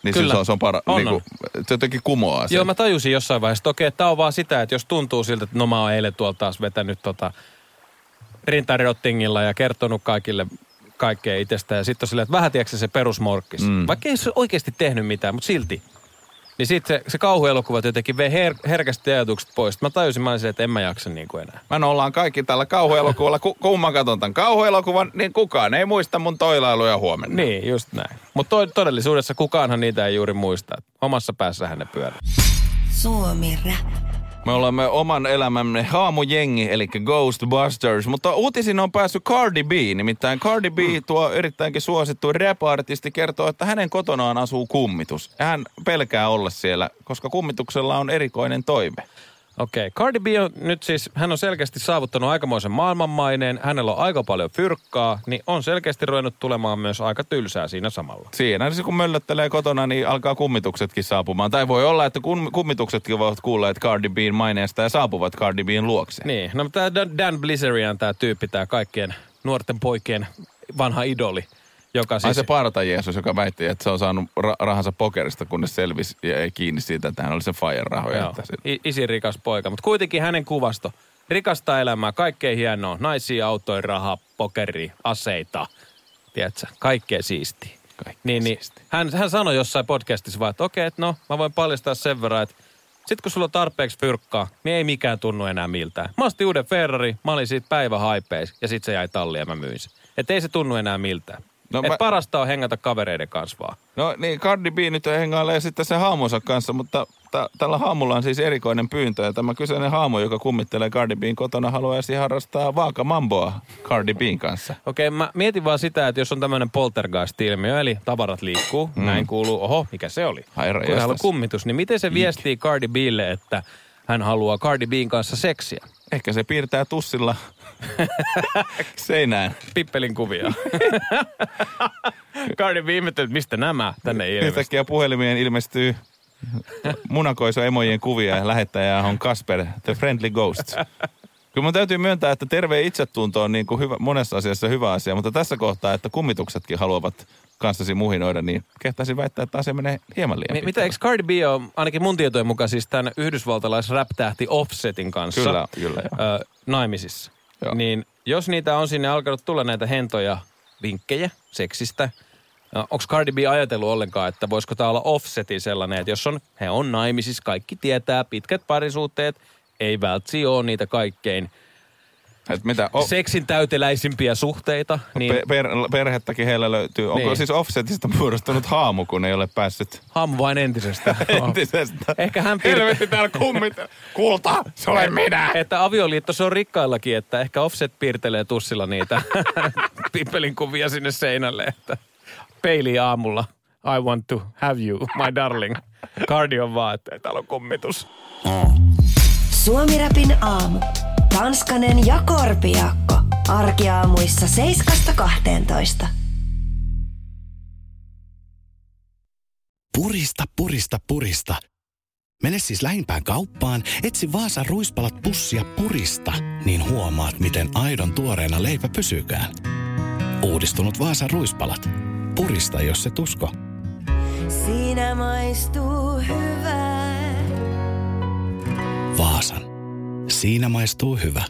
Niin Kyllä. se on, se on, para, On, niin on. se jotenkin kumoaa sen. Joo, mä tajusin jossain vaiheessa, että okei, tää on vaan sitä, että jos tuntuu siltä, että no mä oon eilen tuolta taas vetänyt tota rintarirottingilla ja kertonut kaikille kaikkea itsestä. Ja sitten on silleen, että vähän tiedätkö se perusmorkkis. Mm. Vaikka ei se oikeasti tehnyt mitään, mutta silti. Niin sitten se, se kauhuelokuvat jotenkin vei her- herkästi ajatukset pois. Mä tajusin, mä olin silleen, että en mä jaksa niin kuin enää. Mä no ollaan kaikki tällä kauhuelokuvalla. Ku, kun mä katson tämän kauhuelokuvan, niin kukaan ei muista mun toilailuja huomenna. Niin, just näin. Mutta to- todellisuudessa kukaanhan niitä ei juuri muista. Omassa päässähän ne pyörii. Suomi Rap. Me olemme oman elämämme haamujengi, eli Ghostbusters, mutta uutisin on päässyt Cardi B, nimittäin Cardi B, tuo erittäinkin suosittu rap-artisti, kertoo, että hänen kotonaan asuu kummitus. Hän pelkää olla siellä, koska kummituksella on erikoinen toive. Okei, okay. Cardi B on nyt siis, hän on selkeästi saavuttanut aikamoisen maailmanmaineen, hänellä on aika paljon fyrkkaa, niin on selkeästi ruvennut tulemaan myös aika tylsää siinä samalla. Siinä se kun möllöttelee kotona, niin alkaa kummituksetkin saapumaan. Tai voi olla, että kum, kummituksetkin voivat kuulleet Cardi Bn maineesta ja saapuvat Cardi Bn luokse. Niin, no tämä Dan Blizzerian tämä tyyppi, tämä kaikkien nuorten poikien vanha idoli. Joka Ai siis, se parta Jeesus, joka väitti, että se on saanut ra- rahansa pokerista, kunnes selvisi ja ei kiinni siitä, että hän oli sen Fire rahoja. Joo, Että se, i- isi rikas poika, mutta kuitenkin hänen kuvasto. Rikasta elämää, kaikkein hienoa. Naisia, autoja, rahaa, pokeri, aseita. Tiedätkö, kaikkea siistiä. Kaikkea niin, niin, siistiä. hän, hän sanoi jossain podcastissa vaan, että okei, että no, mä voin paljastaa sen verran, että sit kun sulla on tarpeeksi fyrkkaa, niin ei mikään tunnu enää miltään. Mä ostin uuden Ferrari, mä olin siitä päivä haipeis ja sit se jäi talliin ja mä myin sen. Että ei se tunnu enää miltään. No Et mä- parasta on hengata kavereiden kanssa vaan. No niin, Cardi B nyt hengailee sitten sen haamonsa kanssa, mutta t- tällä haamulla on siis erikoinen pyyntö. Ja tämä kyseinen haamo, joka kummittelee Cardi Bn kotona, haluaisi harrastaa vaakamamboa Cardi Bn kanssa. Okei, mä mietin vaan sitä, että jos on tämmöinen poltergeist-ilmiö, eli tavarat liikkuu, mm. näin kuuluu, oho, mikä se oli? Herra Kun on kummitus, niin miten se viestii Cardi Bille, että hän haluaa Cardi Bn kanssa seksiä? Ehkä se piirtää tussilla seinään. Pippelin kuvia. Cardi B ihmetteli, että mistä nämä tänne ilmestyy. Yhtäkkiä puhelimeen ilmestyy munakoiso-emojen kuvia ja lähettäjä on Kasper, The Friendly Ghost. Kyllä mun täytyy myöntää, että terve itsetunto on niin kuin hyvä, monessa asiassa hyvä asia, mutta tässä kohtaa, että kummituksetkin haluavat kanssasi muhinoida, niin kehtaisin väittää, että asia menee hieman liian Mi- mitä, eikö Cardi B ole, ainakin mun tietojen mukaan, siis tämän yhdysvaltalais rap-tähti Offsetin kanssa Kyllä, kyllä joo. ö, naimisissa. Joo. Niin jos niitä on sinne alkanut tulla näitä hentoja vinkkejä seksistä, onko Cardi B ajatellut ollenkaan, että voisiko tämä olla Offsetin sellainen, että jos on, he on naimisissa, kaikki tietää, pitkät parisuhteet, ei vältsi ole niitä kaikkein Et mitä, o, seksin täyteläisimpiä suhteita. Niin pe, per, perhettäkin heillä löytyy. Onko Niin. siis Offsetista muodostunut haamu, kun ei ole päässyt haamu vain entisestä. entisestä? Ehkä hän piirtää, Helvetti täällä kummit. Kulta, se olen minä. että avioliitto se on rikkaillakin, että ehkä Offset piirtelee tussilla niitä pippelin kuvia sinne seinälle, että peili aamulla. I want to have you, my darling. Cardi on vaan, että täällä on kummitus. Suomirapin aamu. Tanskanen ja Korpiakko. Arkiaamuissa 7.12. Purista, purista, purista. Mene siis lähimpään kauppaan, etsi Vaasan ruispalat pussia purista, niin huomaat, miten aidon tuoreena leipä pysykään. Uudistunut Vaasan ruispalat. Purista, jos se tusko. Siinä maistuu hyvää. Vaasan. Siinä maistuu hyvä.